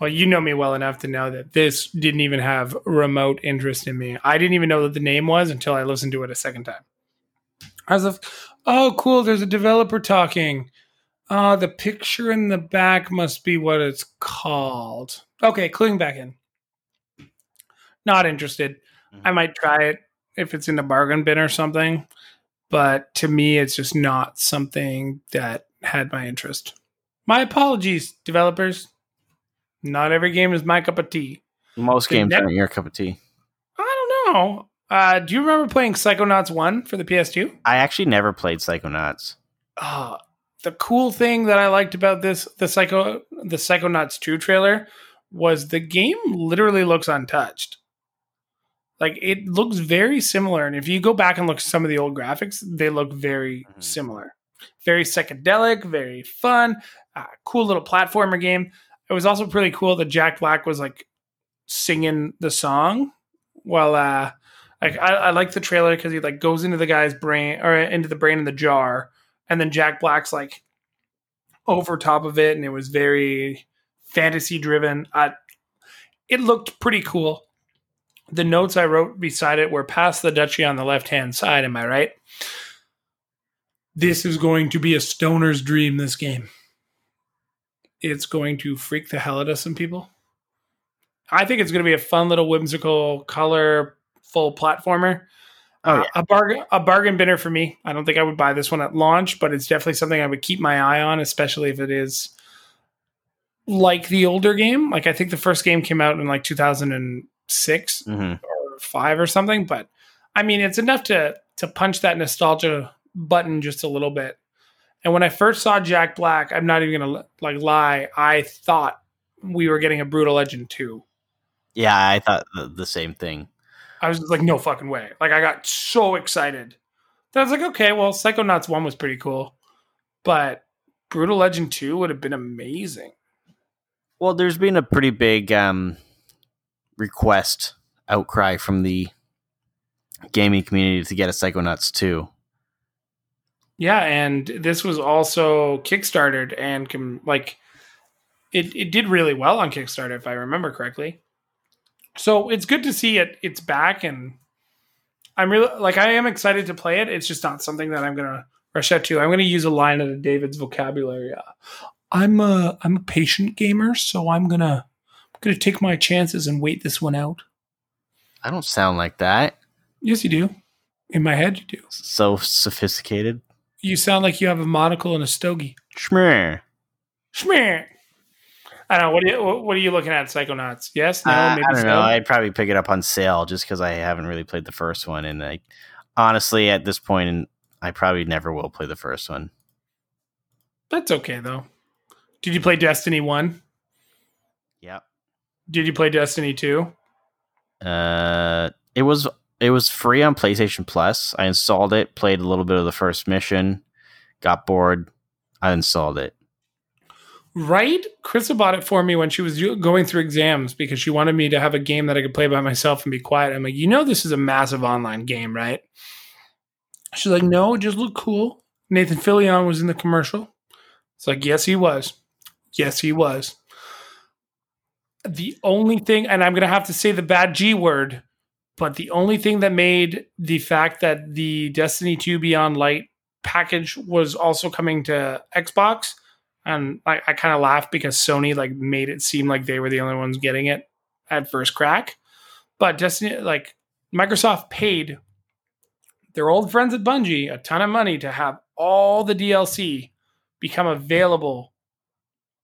well, you know me well enough to know that this didn't even have remote interest in me. I didn't even know what the name was until I listened to it a second time. I was like, "Oh, cool! There's a developer talking. Uh, the picture in the back must be what it's called." Okay, clicking back in. Not interested. I might try it if it's in a bargain bin or something, but to me, it's just not something that had my interest. My apologies, developers. Not every game is my cup of tea. Most The games next- aren't your cup of tea. I don't know. Uh, do you remember playing Psychonauts 1 for the PS2? I actually never played Psychonauts. Uh, the cool thing that I liked about this, the Psycho, the Psychonauts 2 trailer, was the game literally looks untouched. Like it looks very similar, and if you go back and look at some of the old graphics, they look very Mhm. similar. Very psychedelic, very fun, uh, cool little platformer game. It was also pretty cool that Jack Black was like singing the song while uh like I, I like the trailer because he like goes into the guy's brain or into the brain in the jar, and then Jack Black's like over top of it, and it was very fantasy driven. Uh, it looked pretty cool. The notes I wrote beside it were past the dutchie on the left hand side. Am I right? This is going to be a stoner's dream. This game. It's going to freak the hell out of some people. I think it's going to be a fun little whimsical, colorful platformer. Oh, Uh, a bargain, a bargain binner for me. I don't think I would buy this one at launch, but it's definitely something I would keep my eye on, especially if it is like the older game. Like I think the first game came out in like 2006 hmm or five or something. But I mean, it's enough to to punch that nostalgia button just a little bit. And when I first saw Jack Black, I'm not even gonna like lie. I thought we were getting a Brutal Legend two. Yeah, I thought the, the same thing. I was just like, no fucking way. Like I got so excited. Then I was like, okay, well, Psychonauts one was pretty cool, but Brutal Legend two would have been amazing. Well, there's been a pretty big um, request outcry from the gaming community to get a Psychonauts 2. Yeah, and this was also Kickstarted and com- like it it did really well on Kickstarter if I remember correctly. So it's good to see it it's back and I'm really like I am excited to play it. It's just not something that I'm to rush out to. I'm to use a line out of David's vocabulary. Uh, I'm a I'm a patient gamer, so I'm to I'm to take my chances and wait this one out. I don't sound like that. Yes, you do. In my head you do. So sophisticated. You sound like you have a monocle and a stogie. Schmear. Schmear. I don't know. What are you, what are you looking at, Psychonauts? Yes, no, Uh, maybe I don't so. know. I'd probably pick it up on sale just because I haven't really played the first one, and I honestly, at this point, I probably never will play the first one. That's okay though. Did you play Destiny 1? Yep. Did you play Destiny 2? Uh, it was it was free on PlayStation Plus. I installed it, played a little bit of the first mission, got bored, I installed it. Right? Krista bought it for me when she was going through exams because she wanted me to have a game that I could play by myself and be quiet. I'm like, you know, this is a massive online game, right? She's like, no, just look cool. Nathan Fillion was in the commercial. It's like, yes, he was. Yes, he was. The only thing, and I'm going to have to say the bad G word, but the only thing that made the fact that the Destiny 2 Beyond Light package was also coming to Xbox and I, I kind of laughed because Sony like made it seem like they were the only ones getting it at first crack. But Destiny, like Microsoft paid their old friends at Bungie a ton of money to have all the DLC become available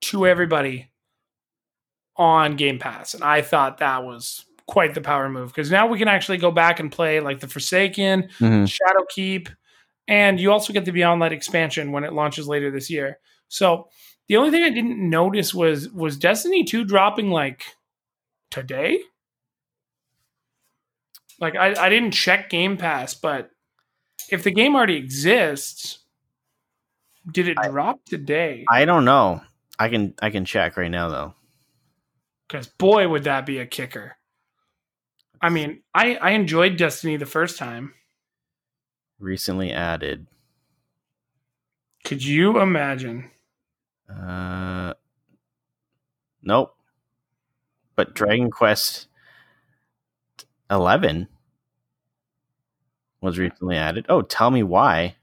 to everybody on Game Pass. And I thought that was quite the power move because now we can actually go back and play like the Forsaken, Mhm. Shadowkeep, and you also get the Beyond Light expansion when it launches later this year. So the only thing I didn't notice was was Destiny 2 dropping like today? Like I, I didn't check Game Pass, but if the game already exists, did it I- drop today? I don't know. I can I can check right now though. Because boy, would that be a kicker. I mean, I, I enjoyed Destiny the first time. Recently added. Could you imagine? Uh, nope. But Dragon Quest eleven was recently added. Oh, tell me why.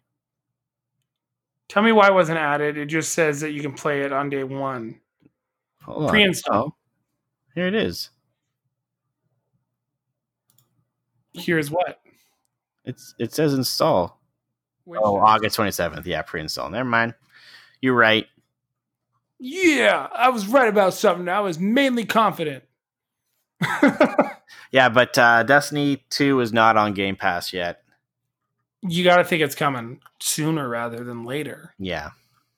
Tell me why it wasn't added. It just says that you can play it on day one. Hold. Pre-install. Oh, here it is. Here's what. It's it says install. Which- Oh, August twenty seventh. Yeah, pre-install. Never mind. You're right. Yeah, I was right about something. I was mainly confident. Yeah, but uh, Destiny two is not on Game Pass yet. you got to think it's coming sooner rather than later. Yeah.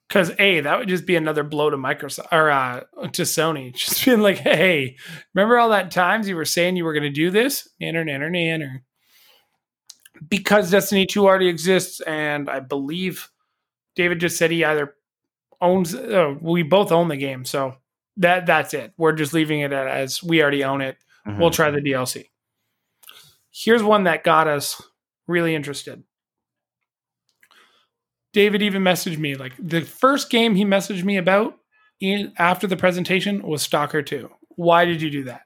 Because a that would just be another blow to Microsoft or uh, to Sony, just being like, "Hey, remember all that times you were saying you were going to do this?" Nanner, nanner, nanner. Because Destiny Two already exists, and I believe David just said he either owns. Uh, we both own the game, so that that's it. We're just leaving it as we already own it. Mhm. We'll try the DLC. Here's one that got us really interested. David even messaged me like the first game he messaged me about in after the presentation was Stalker 2. Why did you do that?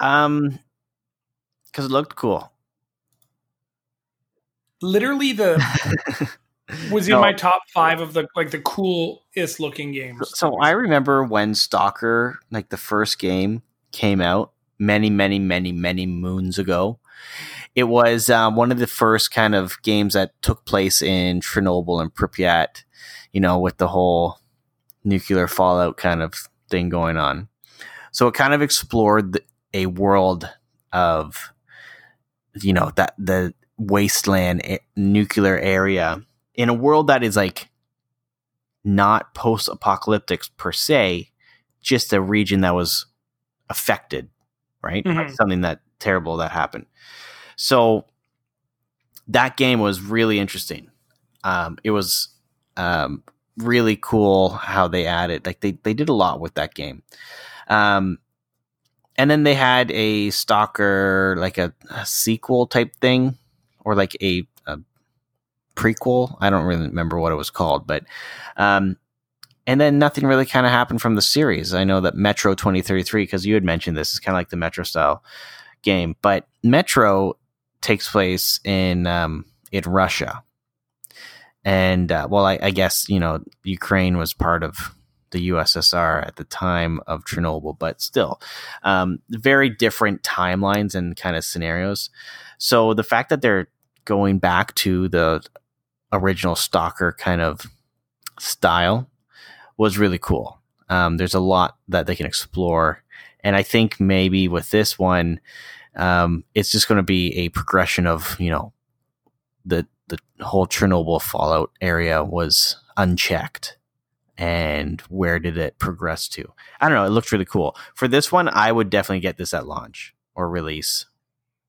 um, because it looked cool. Literally the was in No. my top 5 of the like the coolest looking games. So I remember when Stalker, like the first game, came out many, many, many, many moons ago. It was um, one of the first kind of games that took place in Chernobyl and Pripyat, you know, with the whole nuclear fallout kind of thing going on. So it kind of explored the- a world of, you know, that the wasteland a- nuclear area in a world that is like not post apocalyptic per se, just a region that was affected, right? Mhm. something that terrible that happened. So that game was really interesting. Um, it was um, really cool how they added, like they, they did a lot with that game. Um, and then they had a stalker, like a, a sequel type thing, or like a prequel. I don't really remember what it was called, but um, and then nothing really kind of happened from the series. I know that Metro 2033, because you had mentioned this, is kind of like the Metro style game, but Metro takes place in um, in Russia, and uh, well, I, I guess you know Ukraine was part of the USSR at the time of Chernobyl, but still, um, very different timelines and kind of scenarios. So the fact that they're going back to the original Stalker kind of style was really cool. Um, there's a lot that they can explore, and I think maybe with this one, um, it's just going to be a progression of you know the the whole Chernobyl Fallout area was unchecked and where did it progress to? I don't know. It looked really cool. For this one, I would definitely get this at launch or release.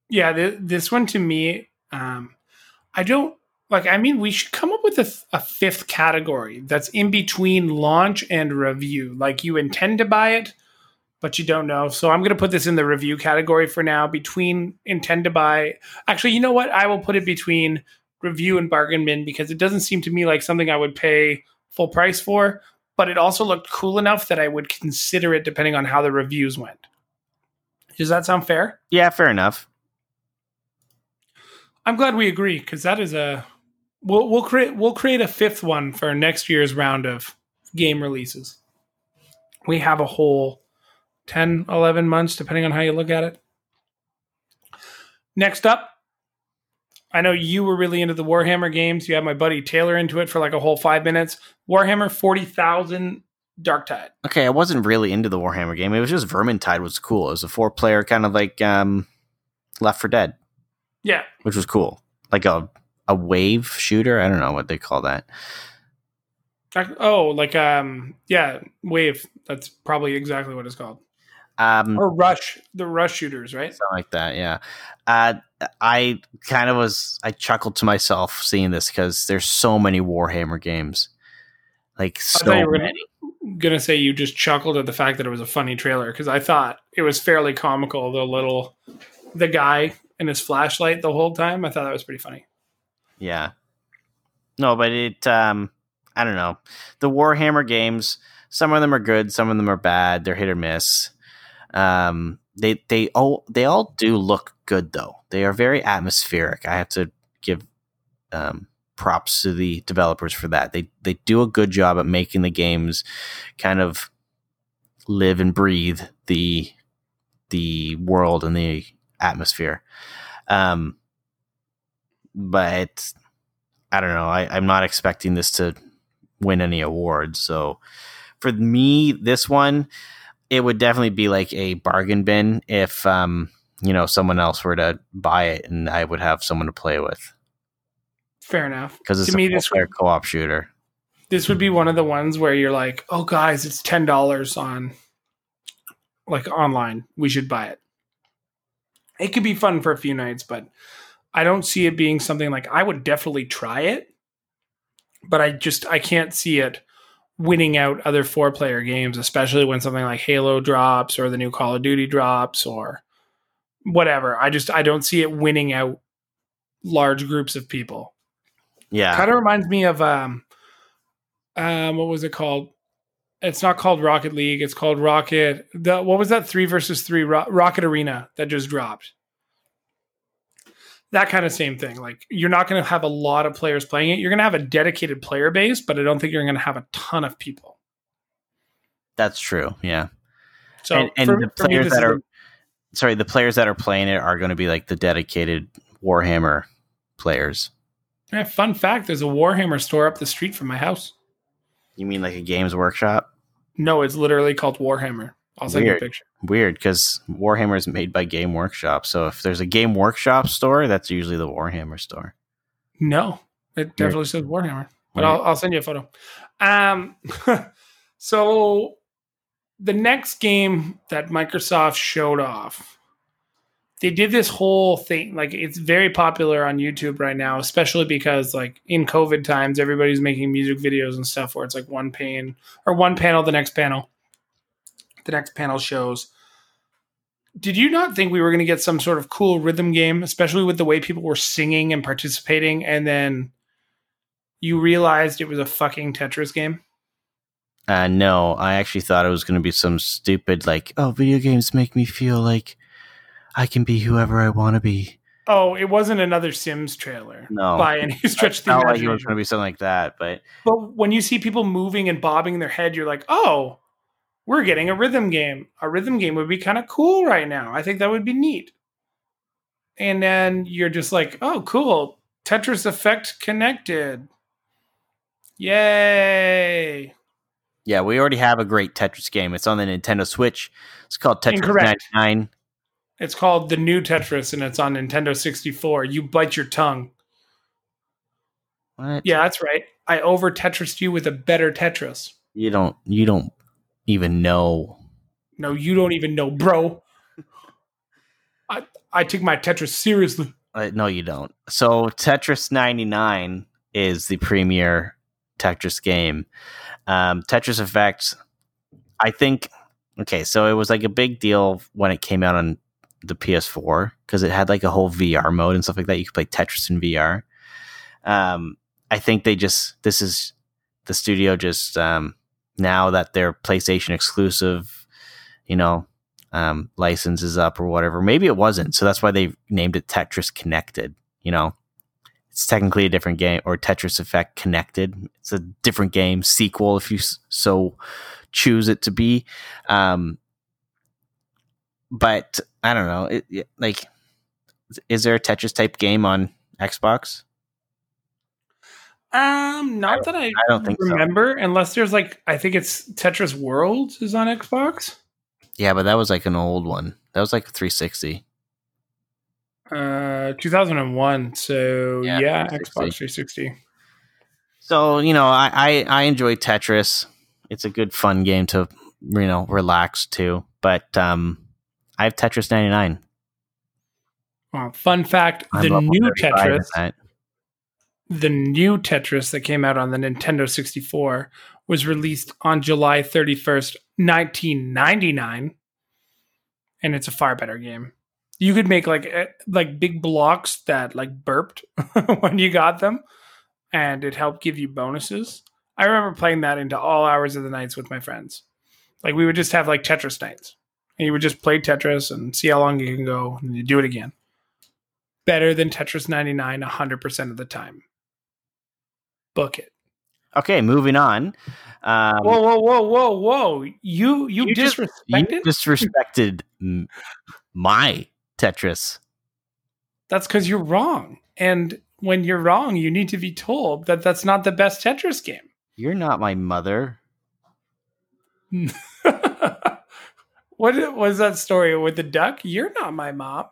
Yeah, th- this one to me, um, I don't like. I mean, we should come up with a, th- a fifth category that's in between launch and review. Like you intend to buy it, but you don't know. So I'm going to put this in the review category for now. Between intend to buy, actually, you know what? I will put it between review and bargain bin because it doesn't seem to me like something I would pay full price for, but it also looked cool enough that I would consider it depending on how the reviews went. Does that sound fair? Yeah, fair enough. I'm glad we agree because that is a we'll we'll create we'll create a fifth one for next year's round of game releases. We have a whole 10, 11 months depending on how you look at it. Next up, I know you were really into the Warhammer games. You had my buddy Taylor into it for like a whole five minutes. Warhammer 40,000 Darktide. Okay, I wasn't really into the Warhammer game. It was just Vermintide was cool. It was a four player kind of like um, Left 4 Dead, Yeah. which was cool. Like a a wave shooter. I don't know what they call that. Oh, like um yeah, Wave. That's probably exactly what it's called. Um, Or Rush, the Rush shooters, right? something like that. Yeah. Uh, I kind of was. I chuckled to myself seeing this because there's so many Warhammer games. Like I so thought you were gonna, many. gonna say you just chuckled at the fact that it was a funny trailer because I thought it was fairly comical. The little, the guy and his flashlight the whole time. I thought that was pretty funny. Yeah. No, but it. Um, I don't know. The Warhammer games. Some of them are good. Some of them are bad. They're hit or miss. Um, they they all they all do look good though. They are very atmospheric. I have to give um, props to the developers for that. They they do a good job at making the games kind of live and breathe the the world and the atmosphere. Um, but I don't know. I, I'm not expecting this to win any awards. So for me, this one, it would definitely be like a bargain bin if um, you know someone else were to buy it and I would have someone to play with Fair enough. because it's To me, a this player co-op shooter. this would be one of the ones where you're like, oh guys, it's ten dollars on like online. We should buy it. It could be fun for a few nights, but I don't see it being something like I would definitely try it, but I just I can't see it winning out other four player games, especially when something like Halo drops or the new Call of Duty drops or whatever. I just I don't see it winning out large groups of people. Yeah, kind of reminds me of um um what was it called? It's not called rocket league it's called rocket the what was that three versus three Ro- rocket arena that just dropped that kind of same thing. Like you're not going to have a lot of players playing it. You're going to have a dedicated player base but i don't think you're going to have a ton of people. That's true. Yeah, so and, and for- the for me, players this are a- sorry, the players that are playing it are going to be like the dedicated Warhammer players. yeah, fun fact there's a warhammer store up the street from my house. You mean like a Games Workshop? no it's literally called warhammer. I'll send you a picture Weird, because Warhammer is made by Game Workshop. So if there's a Game Workshop store, that's usually the Warhammer store. No, it definitely says Warhammer, but I'll, I'll send you a photo. Um, so the next game that Microsoft showed off, they did this whole thing. Like it's very popular on YouTube right now, especially because like in COVID times, everybody's making music videos and stuff where it's like one pane or one panel, the next panel, the next panel shows. Did you not think we were going to get some sort of cool rhythm game, especially with the way people were singing and participating, and then you realized it was a fucking Tetris game? Uh, no, I actually thought it was going to be some stupid, like, oh, video games make me feel like I can be whoever I want to be. Oh, it wasn't another Sims trailer No. by any stretch of the Felt like it was imagination. going to be something like that, but But when you see people moving and bobbing their head, you're like, oh, we're getting a rhythm game. A rhythm game would be kind of cool right now. I think that would be neat. And then you're just like, oh, cool. Tetris Effect connected. Yay. yeah, we already have a great Tetris game. It's on the Nintendo Switch. It's called Tetris Incorrect. 99. It's called the new Tetris and it's on Nintendo 64. You bite your tongue. What? Yeah, that's right. I over Tetris you with a better Tetris. You don't. You don't even know. No, you don't even know, bro. I I take my Tetris seriously. Uh, no, you don't. So Tetris 99 is the premier Tetris game. Um, Tetris Effect, I think. Okay, so it was like a big deal when it came out on the PS4 because it had like a whole VR mode and stuff like that. You could play Tetris in VR. Um, I think they just this is the studio just um, now that they're PlayStation exclusive, you know, um, license is up or whatever. Maybe it wasn't, so that's why they named it Tetris Connected. You know, it's technically a different game, or Tetris Effect Connected. It's a different game sequel if you so choose it to be. Um, but I don't know, it- like, is there a Tetris type game on Xbox? Um, not that I, I don't think so. remember, unless there's like I think it's Tetris World is on Xbox. Yeah, but that was like an old one. That was like 360. Uh, 2001. So Yeah, yeah, 360. Xbox 360. So you know, I, I I enjoy Tetris. It's a good fun game to you know relax to. But um, I have Tetris 99. Uh, fun fact: I'm the new Tetris. The new Tetris that came out on the Nintendo 64 was released on July 31st, 1999, and it's a far better game. You could make like eh, like big blocks that like burped when you got them, and it helped give you bonuses. I remember playing that into all hours of the nights with my friends. Like we would just have like Tetris nights, and you would just play Tetris and see how long you can go, and you do it again. Better than Tetris 99 100% of the time. Book it. Okay, moving on. Um, Whoa, whoa, whoa, whoa, whoa! You you, You just- you disrespected? disrespected my Tetris. That's because you're wrong. And when you're wrong, you need to be told that that's not the best Tetris game. You're not my mother. what was that story with the duck? You're not my mom.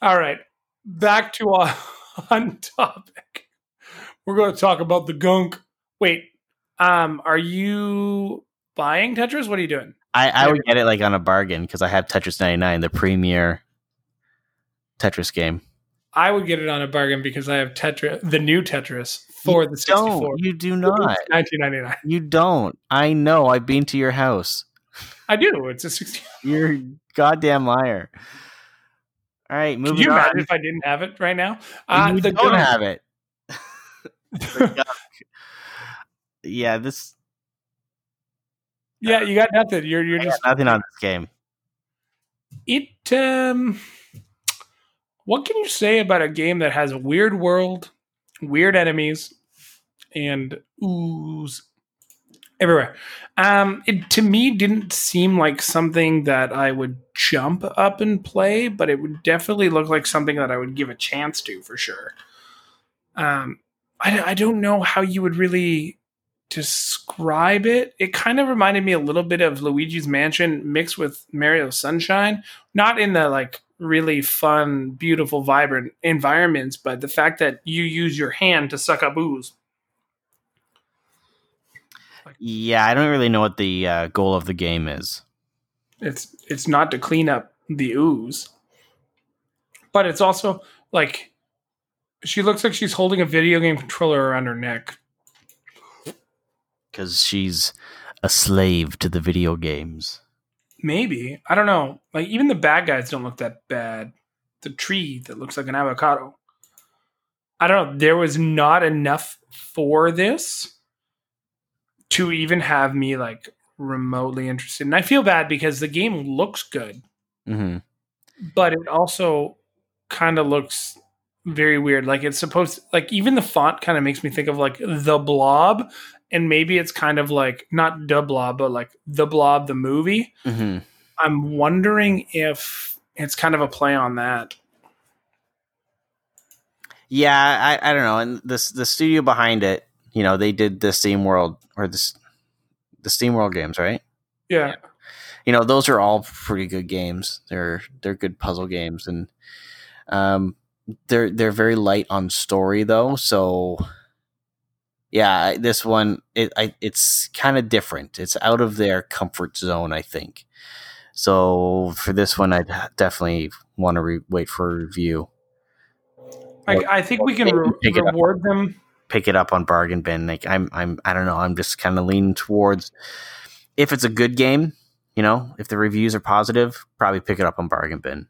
All right, back to our on topic. We're going to talk about the gunk. Wait, um, are you buying Tetris? What are you doing? I, I would get it like on a bargain because I have Tetris 99, the premier Tetris game. I would get it on a bargain because I have Tetris, the new Tetris for You the 64. Don't. You do not. 1999. You don't. I know. I've been to your house. I do. It's a 60. You're a goddamn liar. All right, Can moving you on. imagine if I didn't have it right now? Uh, you the don't gunk- have it. Yeah, this yeah, you got nothing. You're you're I just nothing on this game. it. Um, what can you say about a game that has a weird world, weird enemies, and ooze everywhere? Um, it to me didn't seem like something that I would jump up and play, but it would definitely look like something that I would give a chance to for sure. Um, I, I don't know how you would really describe it. It kind of reminded me a little bit of Luigi's Mansion mixed with Mario Sunshine, not in the like really fun, beautiful, vibrant environments, but the fact that you use your hand to suck up ooze. Yeah, I don't really know what the uh, goal of the game is. It's it's not to clean up the ooze, but it's also like she looks like she's holding a video game controller around her neck. because she's a slave to the video games. Maybe I don't know. Like even the bad guys don't look that bad. The tree that looks like an avocado. I don't know. There was not enough for this to even have me like remotely interested. And I feel bad because the game looks good, hmm but it also kind of looks very weird. Like it's supposed like even the font kind of makes me think of like the blob. And maybe it's kind of like not the blob, but like the blob, the movie. hmm I'm wondering if it's kind of a play on that. Yeah, I, I don't know. And this the studio behind it, you know, they did the SteamWorld or this the SteamWorld games, right? Yeah. You know, those are all pretty good games. They're they're good puzzle games, and um, they're they're very light on story though. So yeah, this one it I, it's kind of different. It's out of their comfort zone, I think. So for this one, I'd definitely want to re- wait for a review. I, I think we can re- Pick it up. reward them. Pick it up on bargain bin. Like I'm, I'm, I don't know. I'm just kind of leaning towards if it's a good game. You know, if the reviews are positive, probably pick it up on bargain bin.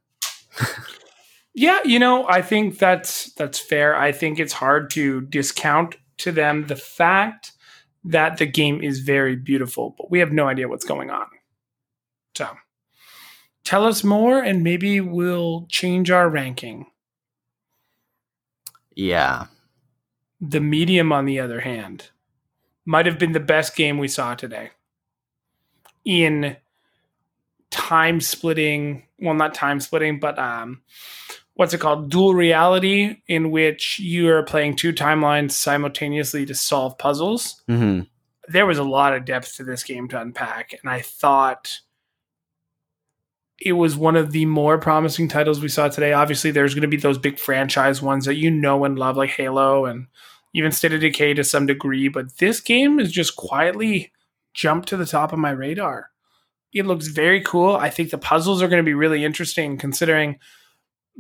Yeah, you know, I think that's that's fair. I think it's hard to discount to them the fact that the game is very beautiful, but we have no idea what's going on. So, tell us more and maybe we'll change our ranking. Yeah, The medium, on the other hand, might have been the best game we saw today in time splitting. Well, not time splitting, but um, what's it called? Dual reality, in which you are playing two timelines simultaneously to solve puzzles. hmm There was a lot of depth to this game to unpack, and I thought it was one of the more promising titles we saw today. Obviously, there's going to be those big franchise ones that you know and love, like Halo and even State of Decay to some degree. But this game has just quietly jumped to the top of my radar. It looks very cool. I think the puzzles are going to be really interesting, considering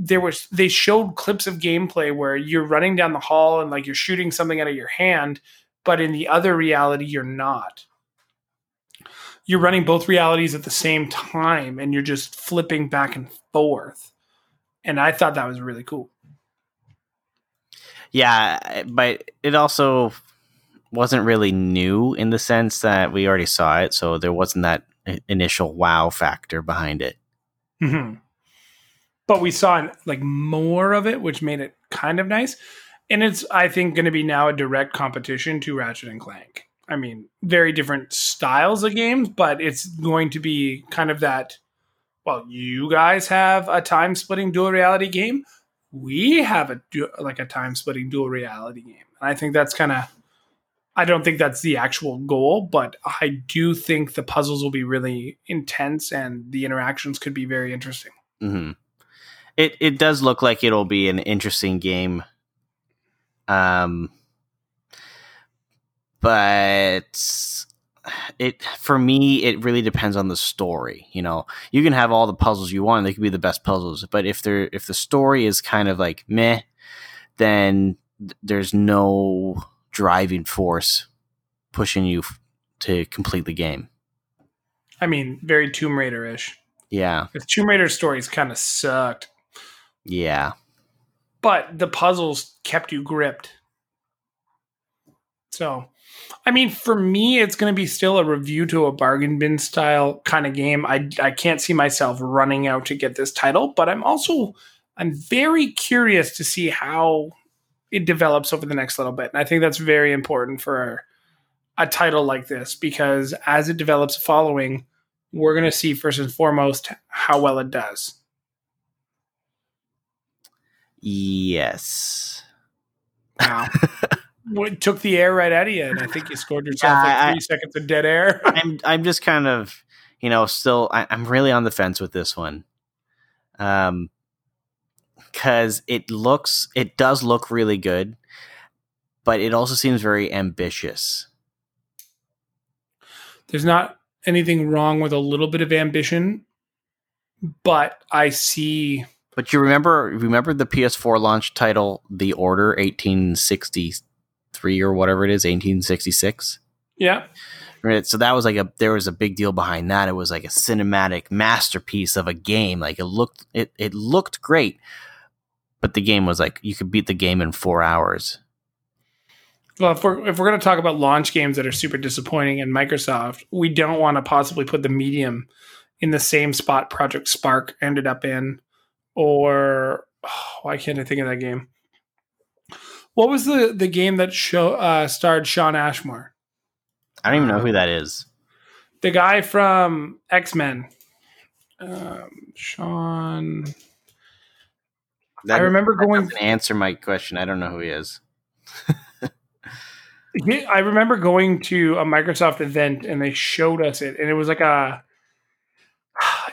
there was they showed clips of gameplay where you're running down the hall and like you're shooting something out of your hand, but in the other reality, you're not you're running both realities at the same time and you're just flipping back and forth. And I thought that was really cool. yeah, but it also wasn't really new in the sense that we already saw it, so there wasn't that initial wow factor behind it. hmm But we saw like more of it, which made it kind of nice. And it's, I think, going to be now a direct competition to Ratchet and Clank. I mean, very different styles of games, but it's going to be kind of that. Well, you guys have a time splitting dual reality game. We have a like a time splitting dual reality game, and I think that's kind of. I don't think that's the actual goal, but I do think the puzzles will be really intense and the interactions could be very interesting. hmm It it does look like it'll be an interesting game. Um, but it for me it really depends on the story. You know, you can have all the puzzles you want; they could be the best puzzles. But if they're if the story is kind of like meh, then th- there's no driving force pushing you f- to complete the game. I mean, very Tomb Raider ish. Yeah, The Tomb Raider stories kind of sucked, yeah. but the puzzles kept you gripped. So, I mean, for me, it's going to be still a review to a bargain bin style kind of game. I I can't see myself running out to get this title, but I'm also I'm very curious to see how it develops over the next little bit, and I think that's very important for a title like this because as it develops a following, we're going to see first and foremost how well it does. Yes. Wow. what took the air right out of you, and I think you scored yourself Yeah, like I- three seconds of dead air. I'm I'm just kind of you know still I, I'm really on the fence with this one, um, because it looks it does look really good, but it also seems very ambitious. There's not anything wrong with a little bit of ambition, but I see. But you remember remember the PS4 launch title, The Order 1863 or whatever it is, 1866. Yeah, Right. So that was like a there was a big deal behind that. It was like a cinematic masterpiece of a game. Like it looked it it looked great. But the game was like you could beat the game in four hours. well, if we're if we're going to talk about launch games that are super disappointing in Microsoft, we don't want to possibly put the medium in the same spot Project Spark ended up in, or oh, why can't I think of that game? What was the the game that show uh, starred Shawn Ashmore? I don't even know who that is. the guy from X Men, um, Shawn. That, I remember going. doesn't answer my question. I don't know who he is. I remember going to a Microsoft event and they showed us it, and it was like a.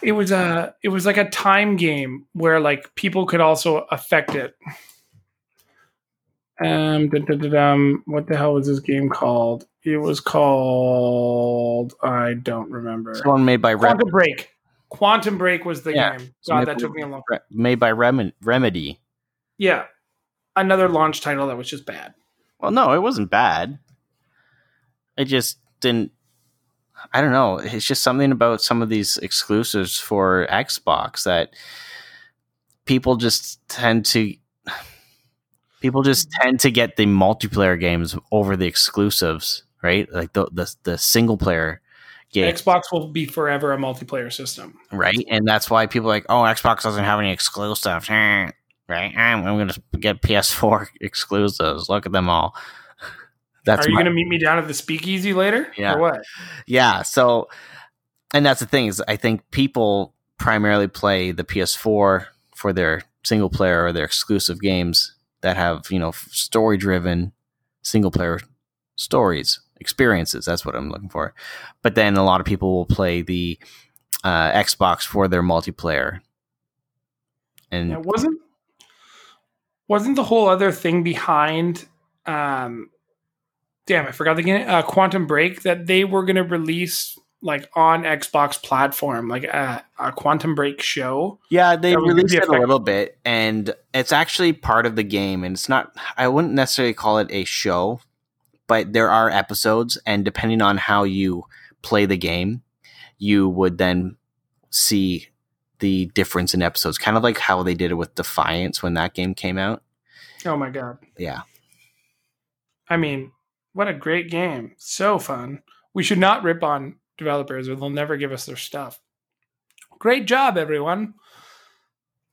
It was a it was like a time game where like people could also affect it. Um, dun, dun, dun, what the hell was this game called? It was called I don't remember. It's one made by Rem- Quantum Break. Quantum Break was the Yeah. game. God, that took me a long. Re- made by Rem- Remedy. Yeah, another launch title that was just bad. Well, no, it wasn't bad. It just didn't. I don't know. It's just something about some of these exclusives for Xbox that people just tend to. People just mm. tend to get the multiplayer games over the exclusives, right? Like the the, the single player games, Xbox will be forever a multiplayer system. right? And that's why people are like, oh, Xbox doesn't have any exclusives, right? Ah, I'm, I'm going to get PS4 exclusives. Look at them all. That's Are you my- going to meet me down at the speakeasy later? Yeah. Or what? Yeah. So, and that's the thing is, I think people primarily play the PS4 for their single player or their exclusive games that have you know story driven single player stories experiences. That's what I'm looking for. But then a lot of people will play the uh, Xbox for their multiplayer. And Yeah, wasn't wasn't the whole other thing behind um damn i forgot the game uh, quantum break that they were going to release like on xbox platform like a, a quantum break show Yeah, they That was gonna released it a little bit, and it's actually part of the game. And it's not, I wouldn't necessarily call it a show, but there are episodes, and depending on how you play the game, you would then see the difference in episodes, kind of like how they did it with Defiance when that game came out. oh my god Yeah. i mean what a great game. So fun. We should not rip on developers or they'll never give us their stuff. Great job everyone.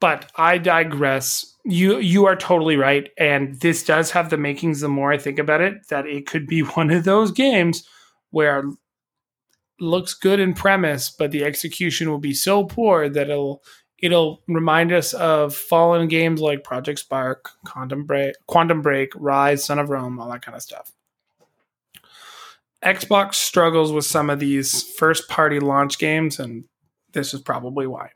But i digress. You you are totally right and this does have the makings the more i think about it that it could be one of those games where looks good in premise but the execution will be so poor that it'll it'll remind us of fallen games like project spark quantum break quantum break ryse son of rome all that kind of stuff xbox struggles with some of these first party launch games and this is probably why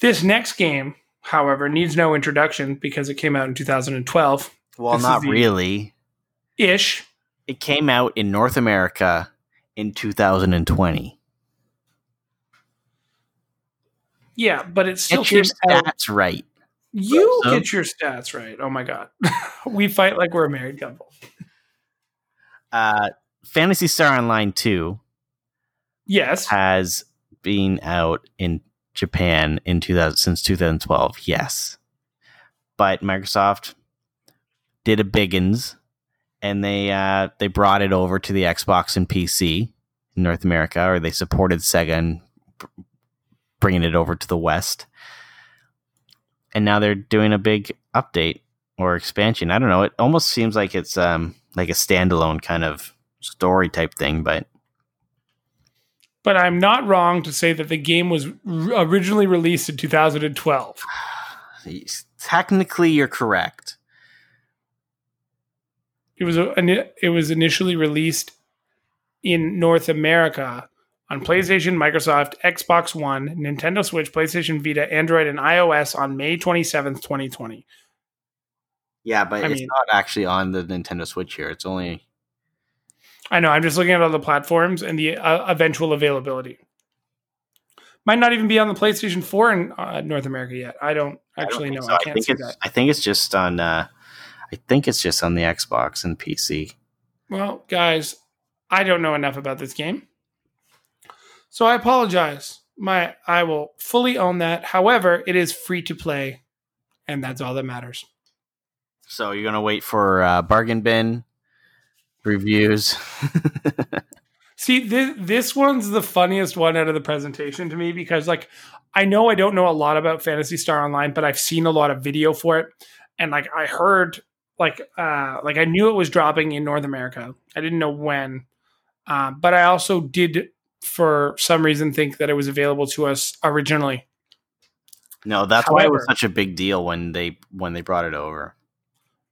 this next game however needs no introduction because it came out in 2012 Well, This not really. ish It came out in North America in 2020. yeah but it still Get your out stats right. You So- get your stats right. Oh my god. we fight like we're a married couple. Uh, Phantasy Star Online 2 Yes. has been out in Japan in 2000 since 2012. Yes, but Microsoft did a biggins, and they uh, they brought it over to the Xbox and PC in North America, or they supported Sega and bringing it over to the West. And now they're doing a big update or expansion. I don't know. It almost seems like it's um like a standalone kind of story type thing, but But I'm not wrong to say that the game was r- originally released in 2012. technically you're correct. It was a, it was initially released in North America on PlayStation, Microsoft, Xbox One, Nintendo Switch, PlayStation Vita, Android, and iOS on May 27th, 2020. Yeah, but I it's mean- not actually on the Nintendo Switch here. It's only I know. I'm just looking at all the platforms and the uh, eventual availability. Might not even be on the PlayStation 4 in uh, North America yet. I don't I don't actually know. so. I can't think see that. I think it's just on uh I think it's just on the Xbox and PC. Well, guys, I don't know enough about this game. So I apologize. My I will fully own that. However, it is free to play, and that's all that matters. So you're gonna wait for uh, bargain bin reviews. See, this this one's the funniest one out of the presentation to me because, like, I know I don't know a lot about Phantasy Star Online, but I've seen a lot of video for it, and like I heard, like, uh, like I knew it was dropping in North America. I didn't know when, uh, but I also did, for some reason, think that it was available to us originally. no, that's why it was such a big deal when they when they brought it over.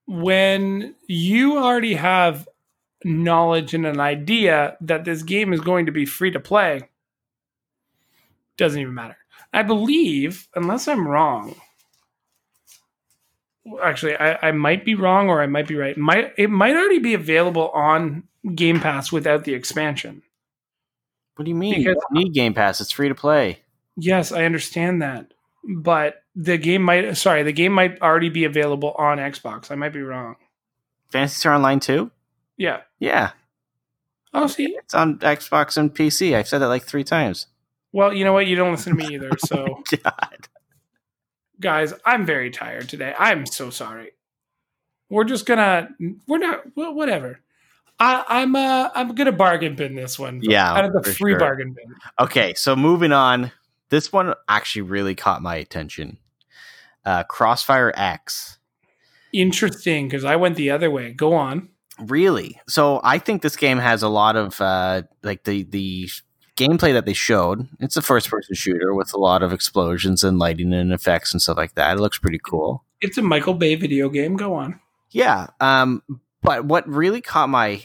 When you already have knowledge and an idea that this game is going to be free to play, doesn't even matter. I believe, unless I'm wrong, actually, I, I might be wrong or I might be right. Might it might already be available on Game Pass without the expansion. What do you mean? Because- you don't need Game Pass. It's free to play. Yes, I understand that, but the game might sorry the game might already be available on Xbox. I might be wrong. Phantasy Star Online 2? Yeah. Yeah. Oh, see. It's on Xbox and PC. I've said that like three times. Well, you know what? You don't listen to me either. So, God. guys, I'm very tired today. I'm so sorry. We're just gonna. We're not. Well, whatever. I, I'm. Uh. I'm gonna bargain bin this one. Yeah, Out of the free sure. bargain bin. Okay, so moving on. This one actually really caught my attention. Uh, Crossfire X. Interesting, because I went the other way. Go on. Really? So I think this game has a lot of uh, like the the gameplay that they showed. It's a first person shooter with a lot of explosions and lighting and effects and stuff like that. It looks pretty cool. It's a Michael Bay video game. Go on. Yeah. Um, but what really caught my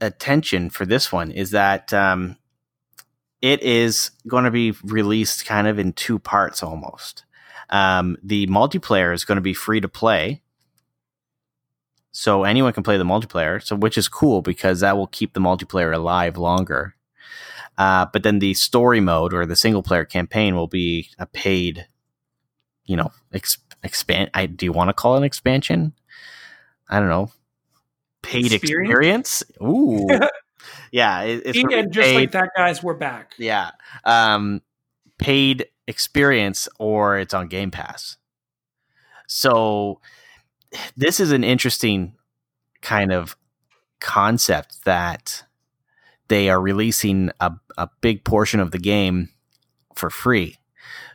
attention for this one is that um, it is going to be released kind of in two parts almost. Um, the multiplayer is going to be free to play. So anyone can play the multiplayer, so which is cool because that will keep the multiplayer alive longer. Uh, but then the story mode or the single player campaign will be a paid, you know, ex- expand. I do you want to call it an expansion? I don't know. Paid Experience? experience. Ooh, yeah. It, it's and just paid- like that, guys, we're back. yeah. Um, paid experience or it's on Game Pass. So this is an interesting kind of concept that they are releasing a, a big portion of the game for free.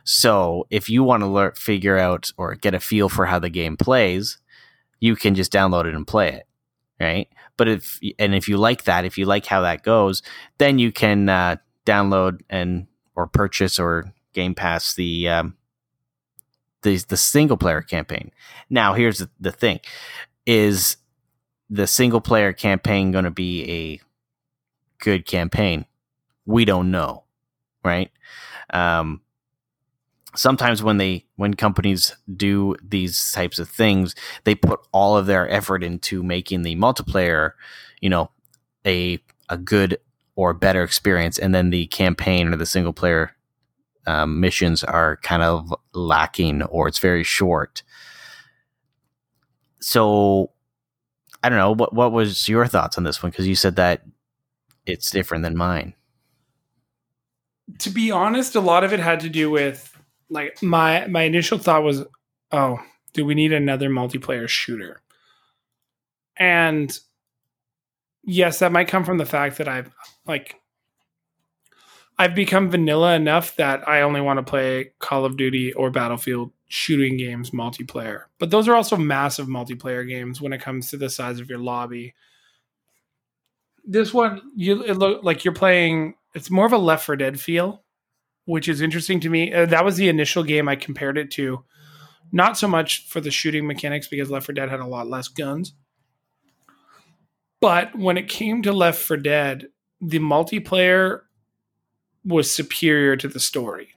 So if you want to learn, figure out or get a feel for how the game plays, you can just download it and play it, right? But if and if you like that, if you like how that goes, then you can uh, download and or purchase or Game Pass the um, the the single player campaign. Now, here's the, the thing: is the single player campaign going to be a good campaign? We don't know, right? Um, sometimes when they when companies do these types of things, they put all of their effort into making the multiplayer, you know, a a good or better experience, and then the campaign or the single player um, missions are kind of lacking or it's very short. So I don't know what what was your thoughts on this one because you said that it's different than mine. To be honest, a lot of it had to do with like my my initial thought was, oh, do we need another multiplayer shooter? And yes, that might come from the fact that I've like I've become vanilla enough that I only want to play Call of Duty or Battlefield shooting games multiplayer. But those are also massive multiplayer games when it comes to the size of your lobby. This one, you it look like you're playing. It's more of a Left 4 Dead feel, which is interesting to me. Uh, that was the initial game I compared it to. Not so much for the shooting mechanics because Left 4 Dead had a lot less guns. But when it came to Left 4 Dead, the multiplayer was superior to the story.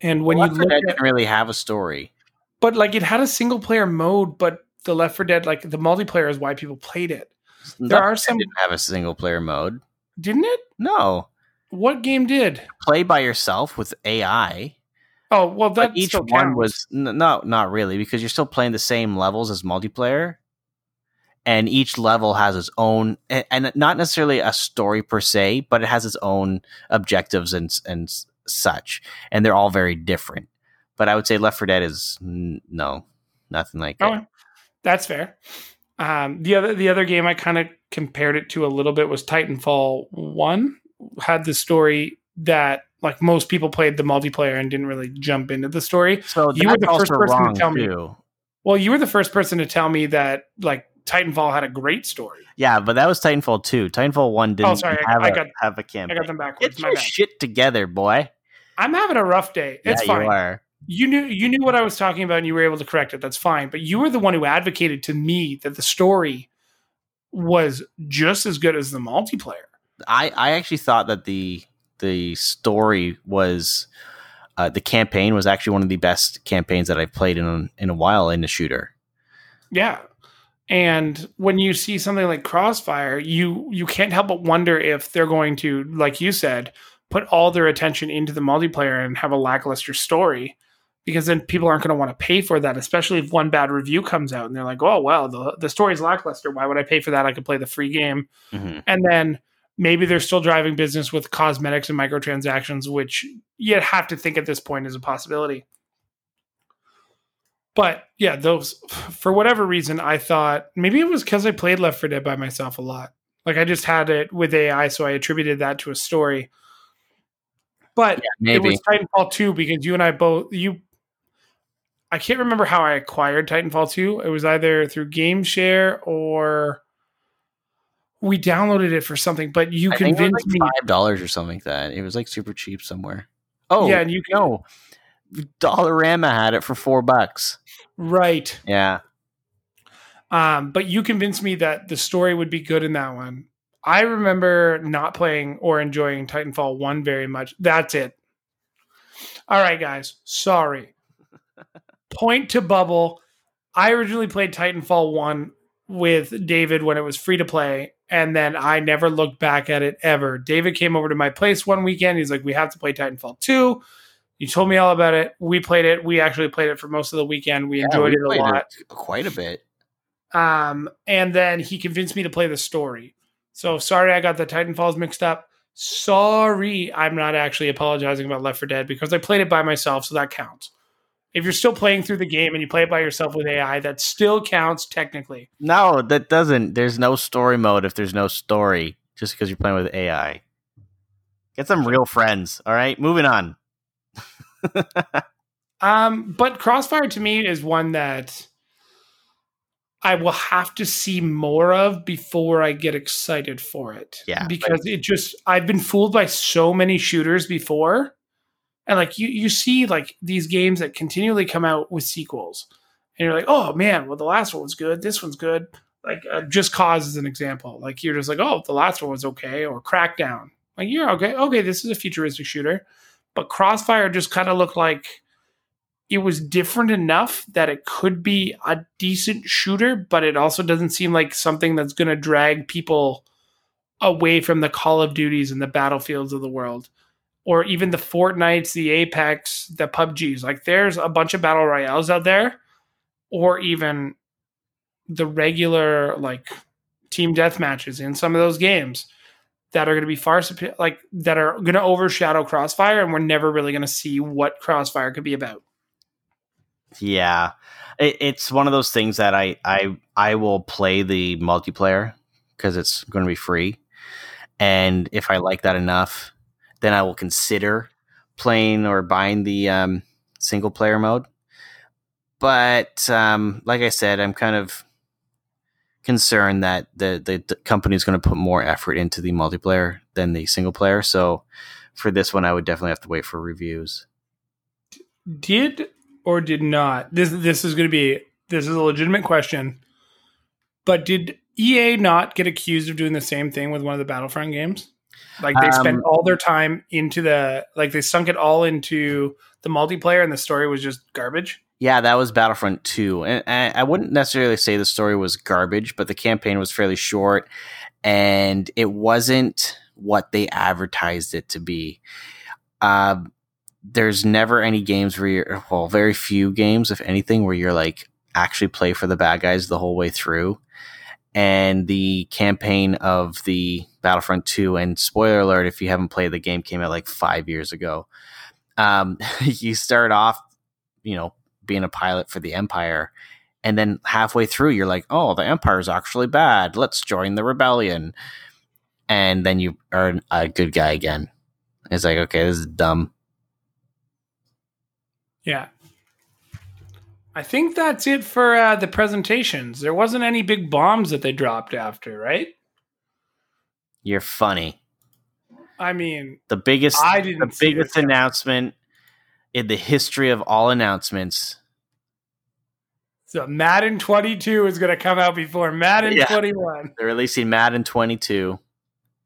And when Left you 4 look didn't really have a story. but like it had a single player mode, but the Left 4 Dead, like the multiplayer is why people played it. There Left are some- didn't have a single player mode. Didn't it? No, What game did? play by yourself with AI. Oh, well, that each one counts. was n- no, not really, because you're still playing the same levels as multiplayer, and each level has its own, and, and not necessarily a story per se, but it has its own objectives and and such, and they're all very different. But I would say Left 4 Dead is n- no, nothing like that. That's fair. Um, the other the other game I kind of compared it to a little bit was Titanfall One. Had the story that like most people played the multiplayer and didn't really jump into the story. So You were the first person to tell me. Well, you were the first person to tell me that like Titanfall had a great story. Yeah, but that was Titanfall 2. Titanfall 1 didn't Oh, sorry, I- have, I a, got- have a I campaign. got them backwards. Get your bad. shit together, boy. I'm having a rough day. It's yeah, fine. you are. you knew you knew what I was talking about and you were able to correct it. That's fine. But you were the one who advocated to me that the story was just as good as the multiplayer. I, I actually thought that the the story was uh, the campaign was actually one of the best campaigns that I've played in in a while in a shooter. Yeah. And when you see something like Crossfire, you you can't help but wonder if they're going to, like you said, put all their attention into the multiplayer and have a lackluster story. Because then people aren't going to want to pay for that, especially if one bad review comes out and they're like, "Oh well, the the story's lackluster. Why would I pay for that? I could play the free game." Mhm. And then maybe they're still driving business with cosmetics and microtransactions, which you have to think at this point is a possibility. But yeah, those for whatever reason, I thought maybe it was because I played Left 4 Dead by myself a lot. Like I just had it with AI, so I attributed that to a story. But it Maybe was Titanfall 2 because you and I both you I can't remember how I acquired Titanfall 2. It was either through GameShare or we downloaded it for something, but you I think it was convinced me like five dollars or something like that. It was like super cheap somewhere. Oh Yeah, and you can- no, Dollarama had it for four bucks. right. Yeah, Um, but you convinced me that the story would be good in that one. I remember not playing or enjoying Titanfall 1 very much. That's it. All right, guys. Sorry. Point to bubble. I originally played Titanfall 1 with David when it was free to play, and then I never looked back at it ever. David came over to my place one weekend. He's like, We have to play Titanfall 2. You told me all about it. We played it. We actually played it for most of the weekend. We Yeah, enjoyed we it a lot. quite a bit. Um, and then he convinced me to play the story. So sorry I got the Titanfalls mixed up. Sorry, I'm not actually apologizing about Left 4 Dead because I played it by myself, so that counts. If you're still playing through the game and you play it by yourself with AI, that still counts technically. No, that doesn't. There's no story mode if there's no story. Just because you're playing with AI. Get some real friends. All right, moving on. Um, but Crossfire to me is one that I will have to see more of before I get excited for it. Yeah, Because it just I've been fooled by so many shooters before. And like you you see like these games that continually come out with sequels. And you're like, "Oh man, well the last one was good. This one's good." Like uh, just cause is an example. Like you're just like, "Oh, the last one was okay," or Crackdown. Like you're okay. Okay, this is a futuristic shooter. But Crossfire just kind of looked like it was different enough that it could be a decent shooter, but it also doesn't seem like something that's going to drag people away from the Call of Duties and the Battlefields of the world, or even the Fortnites, the Apex, the PUBGs. Like there's a bunch of battle royales out there, or even the regular like team death matches in some of those games that are going to be far like that are going to overshadow Crossfire, and we're never really going to see what Crossfire could be about. Yeah, it, it's one of those things that I I I will play the multiplayer because it's going to be free, and if I like that enough, then I will consider playing or buying the um, single player mode. But um, like I said, I'm kind of concerned that the the, the company is going to put more effort into the multiplayer than the single player. So for this one, I would definitely have to wait for reviews. did or did not this this is going to be this is a legitimate question but did ea not get accused of doing the same thing with one of the battlefront games like they spent Um, all their time into the like they sunk it all into the multiplayer and the story was just garbage Yeah, that was Battlefront 2. And and I wouldn't necessarily say the story was garbage, but the campaign was fairly short and it wasn't what they advertised it to be. Uh, there's never any games where you're, well, very few games, if anything, where you're like actually play for the bad guys the whole way through. And the campaign of the Battlefront 2, and spoiler alert, if you haven't played the game, came out like five years ago. Um, you start off, you know, being a pilot for the Empire. And then halfway through, you're like, oh, the Empire's actually bad. Let's join the rebellion. And then you are a good guy again. It's like, okay, this is dumb. yeah i think that's it for uh, the presentations there wasn't any big bombs that they dropped after right You're funny. i mean The biggest, I didn't the biggest announcement in the history of all announcements. so madden 22 is going to come out before madden Yeah. 21 They're releasing Madden 22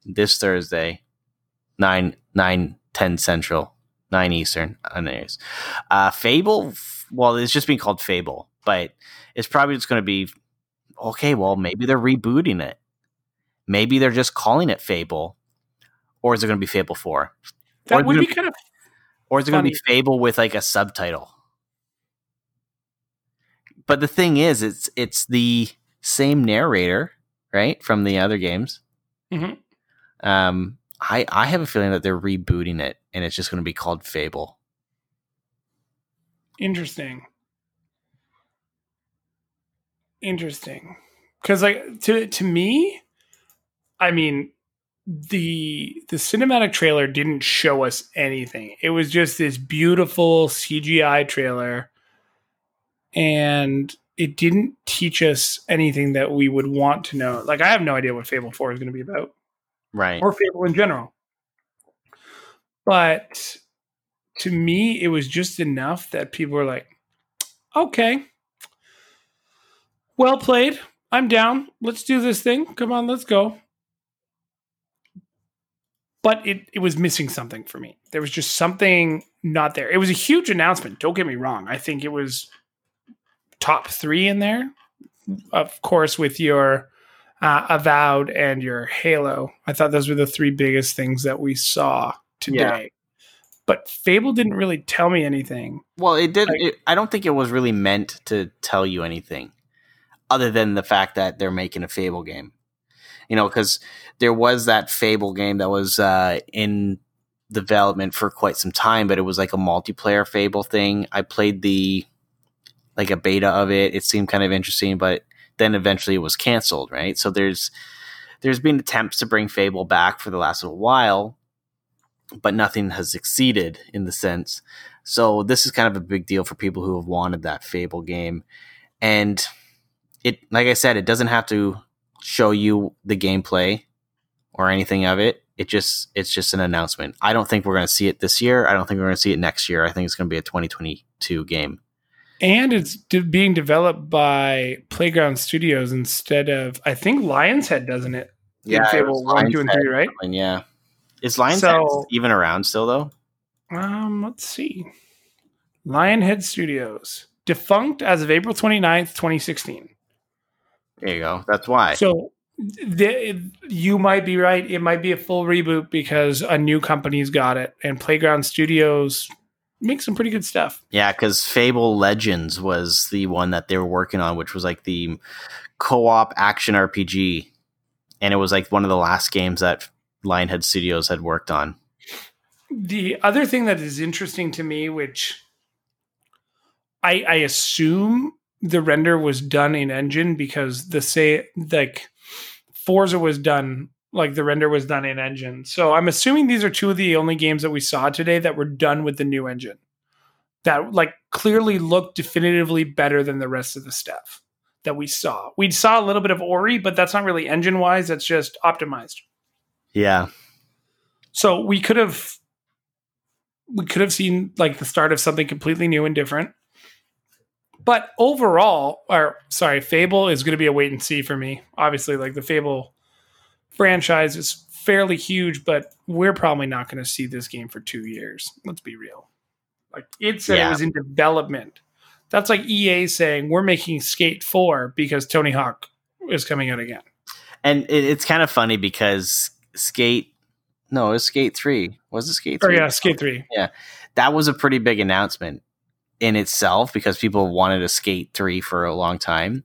this Thursday, 9, 9 10 Central. nine Eastern. Anyways, uh, Fable. Well, it's just being called Fable, but it's probably just going to be okay. Well, maybe they're rebooting it. Maybe they're just calling it Fable, or is it going to be Fable Four? That Or would be kind of Or is it going to be Fable with like a subtitle? But the thing is, it's it's the same narrator, right, from the other games. Mhm. Um, I I have a feeling that they're rebooting it, and it's just going to be called Fable. Interesting. Interesting. Cuz like to to me I mean the the cinematic trailer didn't show us anything. It was just this beautiful CGI trailer and it didn't teach us anything that we would want to know. Like I have no idea what Fable 4 is going to be about. Right. or Fable in general. But to me, it was just enough that people were like, okay, well played. I'm down. Let's do this thing. Come on, let's go. But it, it was missing something for me. There was just something not there. It was a huge announcement. Don't get me wrong. I think it was top three in there. Of course, with your uh, Avowed and your Halo. I thought those were the three biggest things that we saw today. But Fable didn't really tell me anything. Well, it did. Like- it, I don't think it was really meant to tell you anything, other than the fact that they're making a Fable game. You know, because there was that Fable game that was uh, in development for quite some time, but it was like a multiplayer Fable thing. I played the like a beta of it. It seemed kind of interesting, but then eventually it was canceled. Right. So there's there's been attempts to bring Fable back for the last little while, but nothing has succeeded in the sense. So this is kind of a big deal for people who have wanted that Fable game. And it like I said, it doesn't have to show you the gameplay or anything of it. It just it's just an announcement. I don't think we're going to see it this year. I don't think we're going to see it next year. I think it's going to be a 2022 game. And it's de- being developed by Playground Studios instead of, I think Lion's Head doesn't it? Yeah, Fable 1, 2, and 3, right? Yeah. Is Lion's So- Head even around still though? Um, let's see. Lionhead Studios. Defunct as of April 29th, 2016. There you go. That's why. So th- you might be right. It might be a full reboot because a new company's got it, and Playground Studios makes some pretty good stuff. Yeah, because Fable Legends was the one that they were working on, which was like the co-op action RPG, and it was like one of the last games that Lionhead Studios had worked on. The other thing that is interesting to me, which I, I assume the render was done in engine because the say like Forza was done like the render was done in engine. So I'm assuming these are two of the only games that we saw today that were done with the new engine. That like clearly looked definitively better than the rest of the stuff that we saw. We saw a little bit of Ori, but that's not really engine wise, that's just optimized. Yeah, So we could have we could have seen like the start of something completely new and different. But overall, or sorry, Fable is going to be a wait and see for me. Obviously, like the Fable franchise is fairly huge, but we're probably not going to see this game for two years. Let's be real. Like it said it was in development. That's like EA saying we're making Skate 4 because Tony Hawk is coming out again. and it's kind of funny because Skate, no, it was Skate Three. Was it Skate Or Three? yeah, Skate 3. Yeah, that was a pretty big announcement in itself because people wanted a Skate 3 for a long time.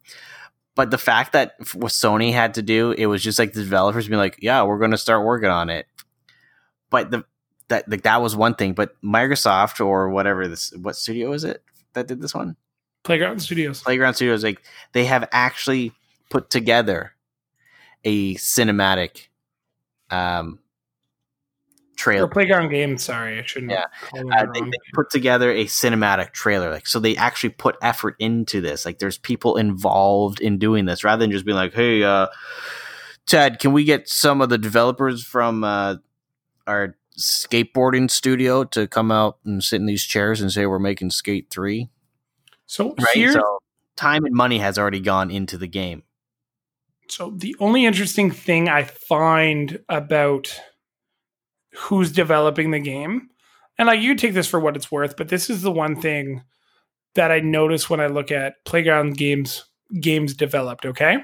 But the fact that what Sony had to do, it was just like the developers being like, "Yeah, we're going to start working on it." But the that like that was one thing. But Microsoft or whatever this, what studio is it that did this one? Playground Studios. Playground Studios, like they have actually put together a cinematic um trailer. Or Playground Games, sorry, I shouldn't Yeah. uh, they, they put together a cinematic trailer like so they actually put effort into this like there's people involved in doing this rather than just being like hey uh ted can we get some of the developers from uh our skateboarding studio to come out and sit in these chairs and say we're making skate 3 So right here, so time and money has already gone into the game the only interesting thing I find about who's developing the game and like you take this for what it's worth, but this is the one thing that I notice when I look at playground games games developed. Okay,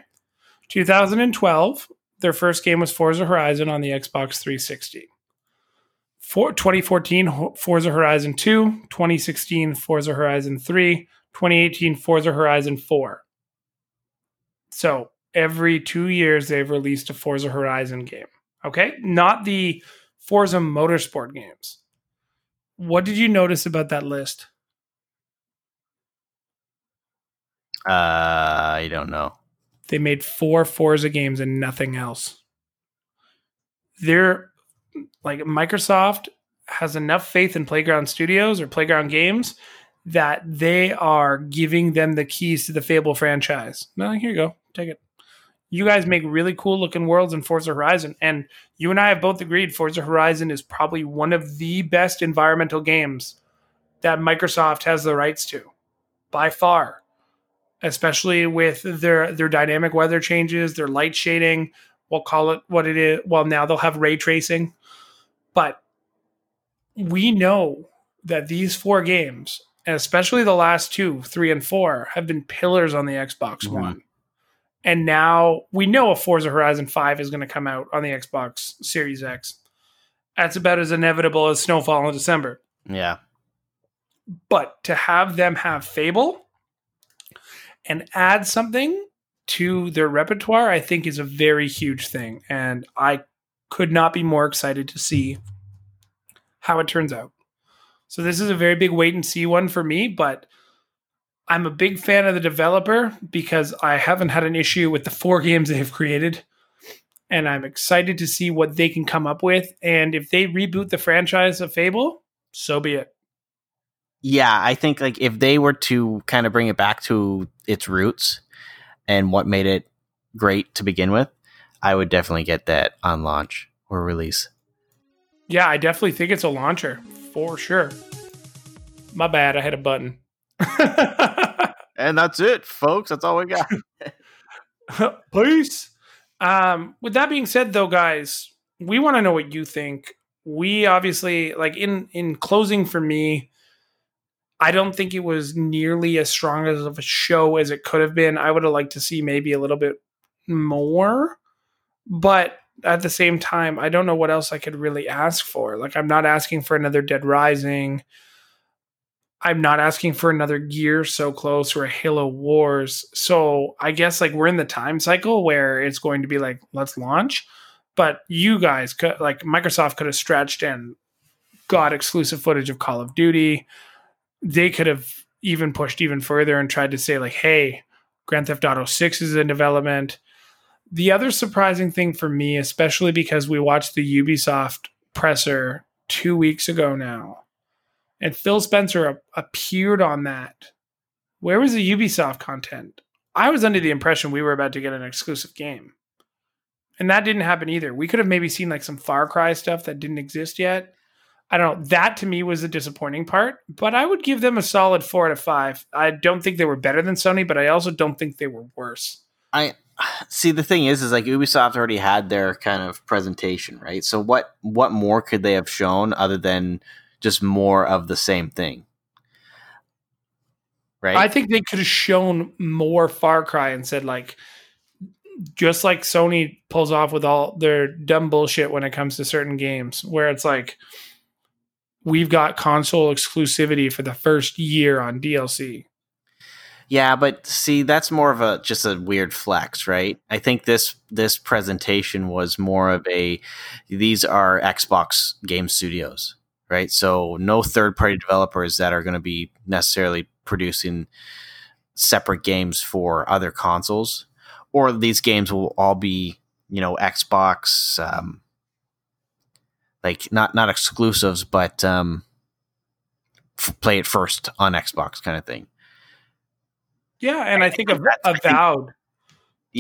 2012, their first game was Forza Horizon on the Xbox 360. For 2014, Forza Horizon 2, 2016, Forza Horizon 3, 2018, Forza Horizon 4. So every two years, they've released a Forza Horizon game. Okay, not the Forza Motorsport games. What did you notice about that list? Uh, I don't know. They made four Forza games and nothing else. They're like Microsoft has enough faith in Playground Studios or Playground Games that they are giving them the keys to the Fable franchise. No, here you go. Take it. You guys make really cool looking worlds in Forza Horizon. And you and I have both agreed Forza Horizon is probably one of the best environmental games that Microsoft has the rights to by far. Especially with their their dynamic weather changes, their light shading, we'll call it what it is. Well, now they'll have ray tracing. But we know that these four games, and especially the last two, three and four, have been pillars on the Xbox Mhm. One. And now we know a Forza Horizon 5 is going to come out on the Xbox Series X. That's about as inevitable as snowfall in December. Yeah. But to have them have Fable and add something to their repertoire, I think is a very huge thing. And I could not be more excited to see how it turns out. So this is a very big wait and see one for me, but I'm a big fan of the developer because I haven't had an issue with the four games they've created. And I'm excited to see what they can come up with. And if they reboot the franchise of Fable, so be it. Yeah, I think like if they were to kind of bring it back to its roots and what made it great to begin with, I would definitely get that on launch or release. Yeah, I definitely think it's a launcher for sure. My bad, I had a button. And that's it, folks. That's all we got. Peace. Um, with that being said, though, guys, we want to know what you think. We obviously like in in closing for me. I don't think it was nearly as strong as of a show as it could have been. I would have liked to see maybe a little bit more, but at the same time, I don't know what else I could really ask for. Like, I'm not asking for another Dead Rising. I'm not asking for another Gear so close or a Halo Wars. So I guess like we're in the time cycle where it's going to be like, let's launch. But you guys could like Microsoft could have stretched and got exclusive footage of Call of Duty. They could have even pushed even further and tried to say, like, hey, Grand Theft Auto 6 is in development. The other surprising thing for me, especially because we watched the Ubisoft presser two weeks ago now, and Phil Spencer ap- appeared on that. Where was the Ubisoft content? I was under the impression we were about to get an exclusive game. And that didn't happen either. We could have maybe seen like some Far Cry stuff that didn't exist yet. I don't know. That to me was the disappointing part, but I would give them a solid four out of five. I don't think they were better than Sony, but I also don't think they were worse. I see the thing is is like Ubisoft already had their kind of presentation, right? So what what more could they have shown other than just more of the same thing? Right? I think they could have shown more Far Cry and said like, just like Sony pulls off with all their dumb bullshit when it comes to certain games, where it's like, we've got console exclusivity for the first year on DLC. Yeah, but see, that's more of a just a weird flex, right? I think this this presentation was more of a these are Xbox game studios, right? So no third party developers that are going to be necessarily producing separate games for other consoles, or these games will all be you know Xbox, um, like not not exclusives, but um, f- play it first on Xbox kind of thing. Yeah, and I think I think- Avowed did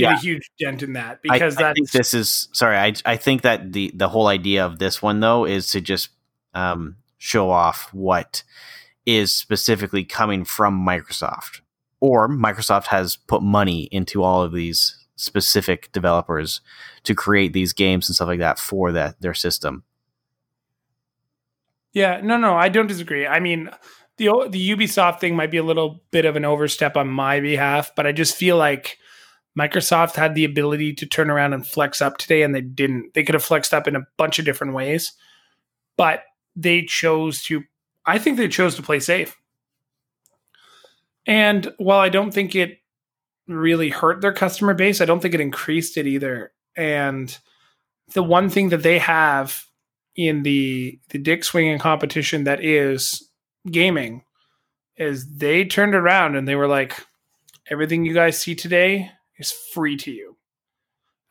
Yeah, a huge dent in that I- because I, think that's this is sorry. I I think that the the whole idea of this one though is to just um, show off what is specifically coming from Microsoft, or Microsoft has put money into all of these specific developers to create these games and stuff like that for that their system. Yeah, no, no, I don't disagree. I mean, the the Ubisoft thing might be a little bit of an overstep on my behalf, but I just feel like Microsoft had the ability to turn around and flex up today, and they didn't. They could have flexed up in a bunch of different ways, but they chose to. I think they chose to play safe. And while I don't think it really hurt their customer base, I don't think it increased it either. And the one thing that they have in the the dick swinging competition that is gaming is they turned around and they were like, everything you guys see today is free to you.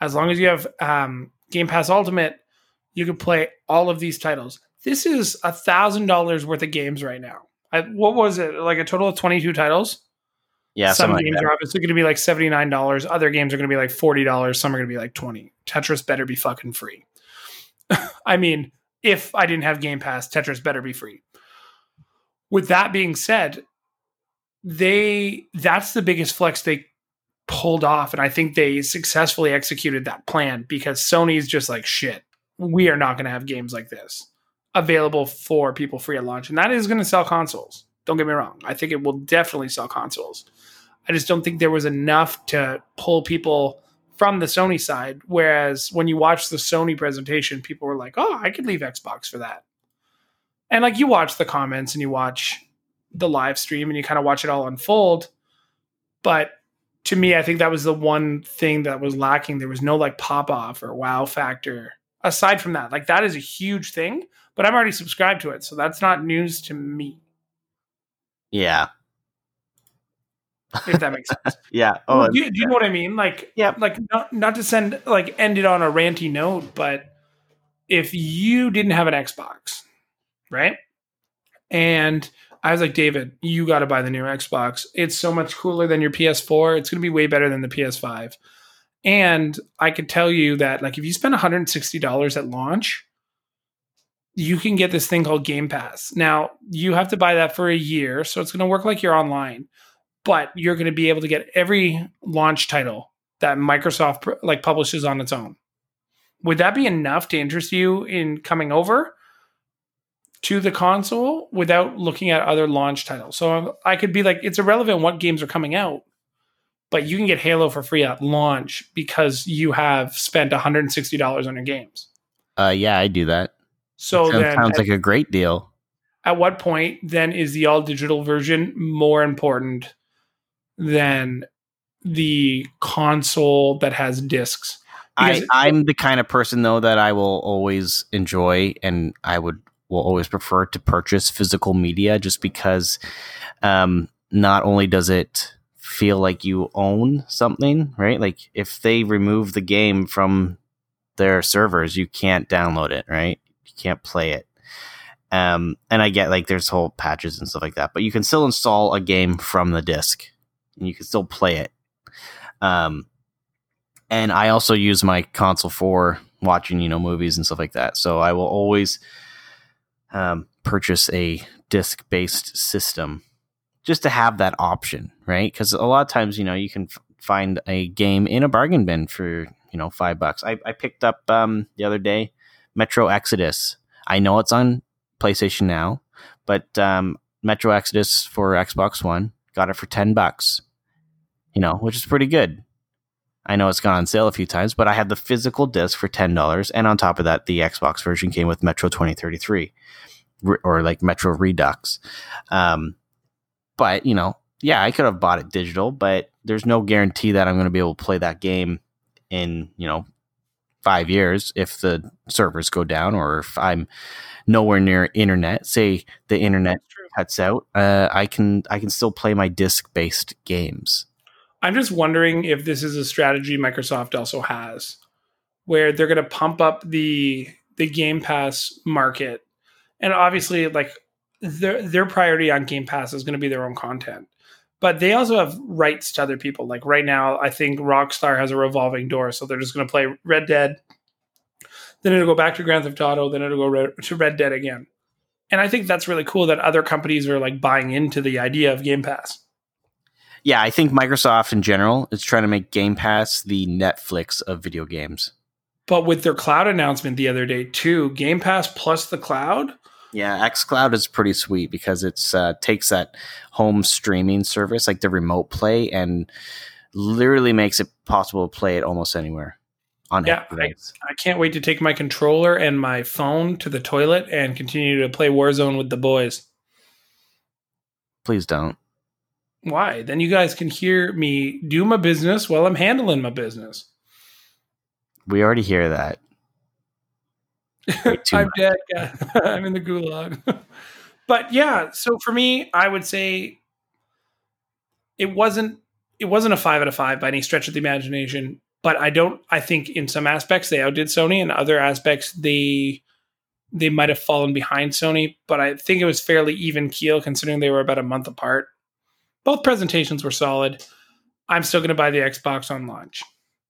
As long as you have um, Game Pass Ultimate, you can play all of these titles. This is a thousand dollars worth of games right now. I, what was it? Like a total of twenty two titles. Yeah, some games like are obviously going to be like seventy nine dollars. Other games are going to be like forty dollars. Some are going to be like twenty. Tetris better be fucking free. I mean, if I didn't have Game Pass, Tetris better be free. With that being said, they that's the biggest flex they pulled off, and I think they successfully executed that plan because Sony's just like shit. We are not going to have games like this available for people free at launch, and that is going to sell consoles. Don't get me wrong; I think it will definitely sell consoles. I just don't think there was enough to pull people from the Sony side. Whereas when you watch the Sony presentation, people were like, "Oh, I could leave Xbox for that." And like you watch the comments and you watch the live stream and you kind of watch it all unfold. But to me, I think that was the one thing that was lacking. There was no like pop off or wow factor. Aside from that, like that is a huge thing, but I'm already subscribed to it, so that's not news to me. Yeah. If that makes sense. Yeah. Oh, do, you, do you know what I mean? Like, yeah. like not not to send like end it on a ranty note, but if you didn't have an Xbox, right? And I was like, David, you got to buy the new Xbox. It's so much cooler than your PS4. It's going to be way better than the PS5. And I could tell you that, like, if you spend $160 at launch, you can get this thing called Game Pass. Now, you have to buy that for a year, so it's going to work like you're online, but you're going to be able to get every launch title that Microsoft like publishes on its own. Would that be enough to interest you in coming over? to the console without looking at other launch titles. So I could be like, it's irrelevant what games are coming out, but you can get Halo for free at launch because you have spent $160 on your games. Uh, yeah, I do that. So sounds, then, sounds at, like a great deal. At what point then is the all digital version more important than the console that has discs? I, I'm the kind of person though that I will always enjoy, and I would will always prefer to purchase physical media just because um, not only does it feel like you own something, right? Like if they remove the game from their servers, you can't download it, right? You can't play it. Um, and I get like there's whole patches and stuff like that, but you can still install a game from the disc and you can still play it. Um, and I also use my console for watching, you know, movies and stuff like that. So I will always um, purchase a disc based system just to have that option, right? Because a lot of times, you know, you can f- find a game in a bargain bin for, you know, five bucks. I, I picked up um, the other day Metro Exodus. I know it's on PlayStation now, but um, Metro Exodus for Xbox One got it for 10 bucks, you know, which is pretty good. I know it's gone on sale a few times, but I had the physical disc for $10. And on top of that, the Xbox version came with Metro 2033 or like Metro Redux. Um, but, you know, yeah, I could have bought it digital, but there's no guarantee that I'm going to be able to play that game in, you know, five years if the servers go down or if I'm nowhere near internet. Say the internet cuts out, uh, I can I can still play my disc based games. I'm just wondering if this is a strategy Microsoft also has, where they're going to pump up the the Game Pass market, and obviously, like their their priority on Game Pass is going to be their own content, but they also have rights to other people. Like right now, I think Rockstar has a revolving door, so they're just going to play Red Dead, then it'll go back to Grand Theft Auto, then it'll go to Red Dead again, and I think that's really cool that other companies are like buying into the idea of Game Pass yeah, I think Microsoft in general is trying to make Game Pass the Netflix of video games. But with their cloud announcement the other day too, Game Pass plus the cloud, Yeah, XCloud is pretty sweet because it's uh, takes that home streaming service, like the remote play, and literally makes it possible to play it almost anywhere on Yeah, device. I can't wait to take my controller and my phone to the toilet and continue to play Warzone with the boys. Please don't. Why? Then you guys can hear me do my business while I'm handling my business. We already hear that. I'm much. dead. guy. I'm in the gulag. but yeah, so for me, I would say it wasn't it wasn't a five out of five by any stretch of the imagination. But I don't. I think in some aspects they outdid Sony, and other aspects they they might have fallen behind Sony. But I think it was fairly even keel considering they were about a month apart. Both presentations were solid. I'm still going to buy the Xbox on launch.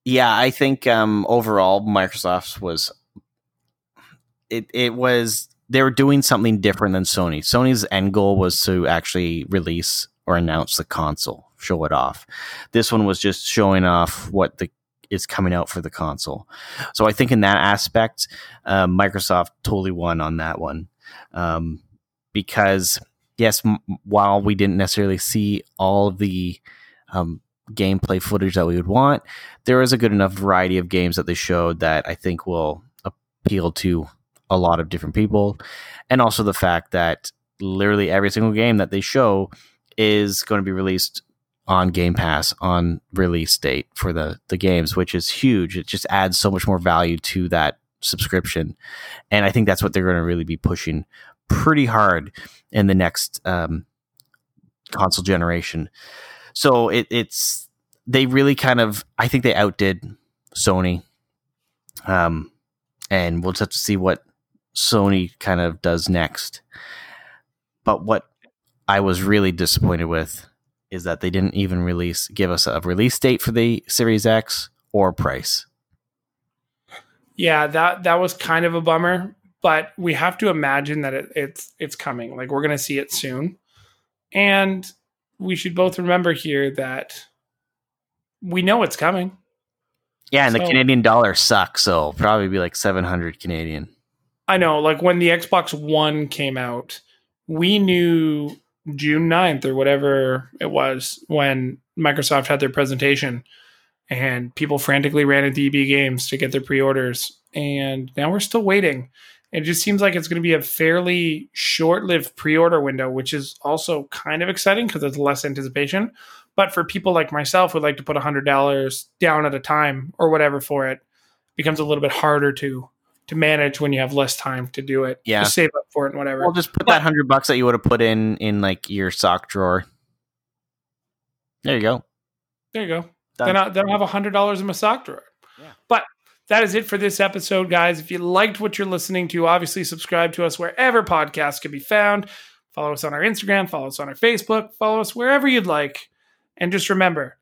Yeah, I think um, overall Microsoft was it. It was they were doing something different than Sony. Sony's end goal was to actually release or announce the console, show it off. This one was just showing off what the is coming out for the console. So I think in that aspect, uh, Microsoft totally won on that one um, because yes, m- while we didn't necessarily see all the um, gameplay footage that we would want, there is a good enough variety of games that they showed that I think will appeal to a lot of different people. And also the fact that literally every single game that they show is going to be released on Game Pass on release date for the, the games, which is huge. It just adds so much more value to that subscription. And I think that's what they're going to really be pushing pretty hard in the next um, console generation. So it, it's they really kind of I think they outdid Sony. Um, and we'll just have to see what Sony kind of does next. But what I was really disappointed with is that they didn't even release give us a release date for the Series X or price. Yeah, that that was kind of a bummer, but we have to imagine that it, it's it's coming. Like we're going to see it soon, and we should both remember here that we know it's coming. Yeah, and the Canadian dollar sucks, so probably be like seven hundred Canadian. I know, like when the Xbox One came out, we knew June 9th or whatever it was when Microsoft had their presentation and people frantically ran into EB Games to get their pre orders. And now we're still waiting. It just seems like it's going to be a fairly short lived pre order window, which is also kind of exciting because there's less anticipation. But for people like myself who like to put $100 down at a time or whatever for it, becomes a little bit harder to to manage when you have less time to do it. Yeah. Just save up for it and whatever. Well, just put that hundred bucks that you would have put in in like your sock drawer. There you go. there you go. Done. Then, I, then I'll have hundred dollars in my sock drawer. Yeah. But that is it for this episode, guys. If you liked what you're listening to, obviously subscribe to us wherever podcasts can be found. Follow us on our Instagram, follow us on our Facebook, follow us wherever you'd like. And just remember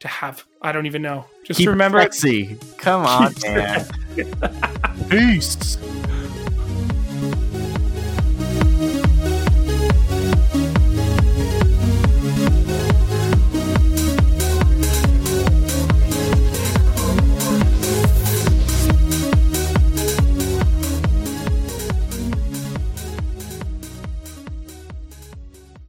to have I don't even know. Just Keep remember sexy. Come on, man. Peace.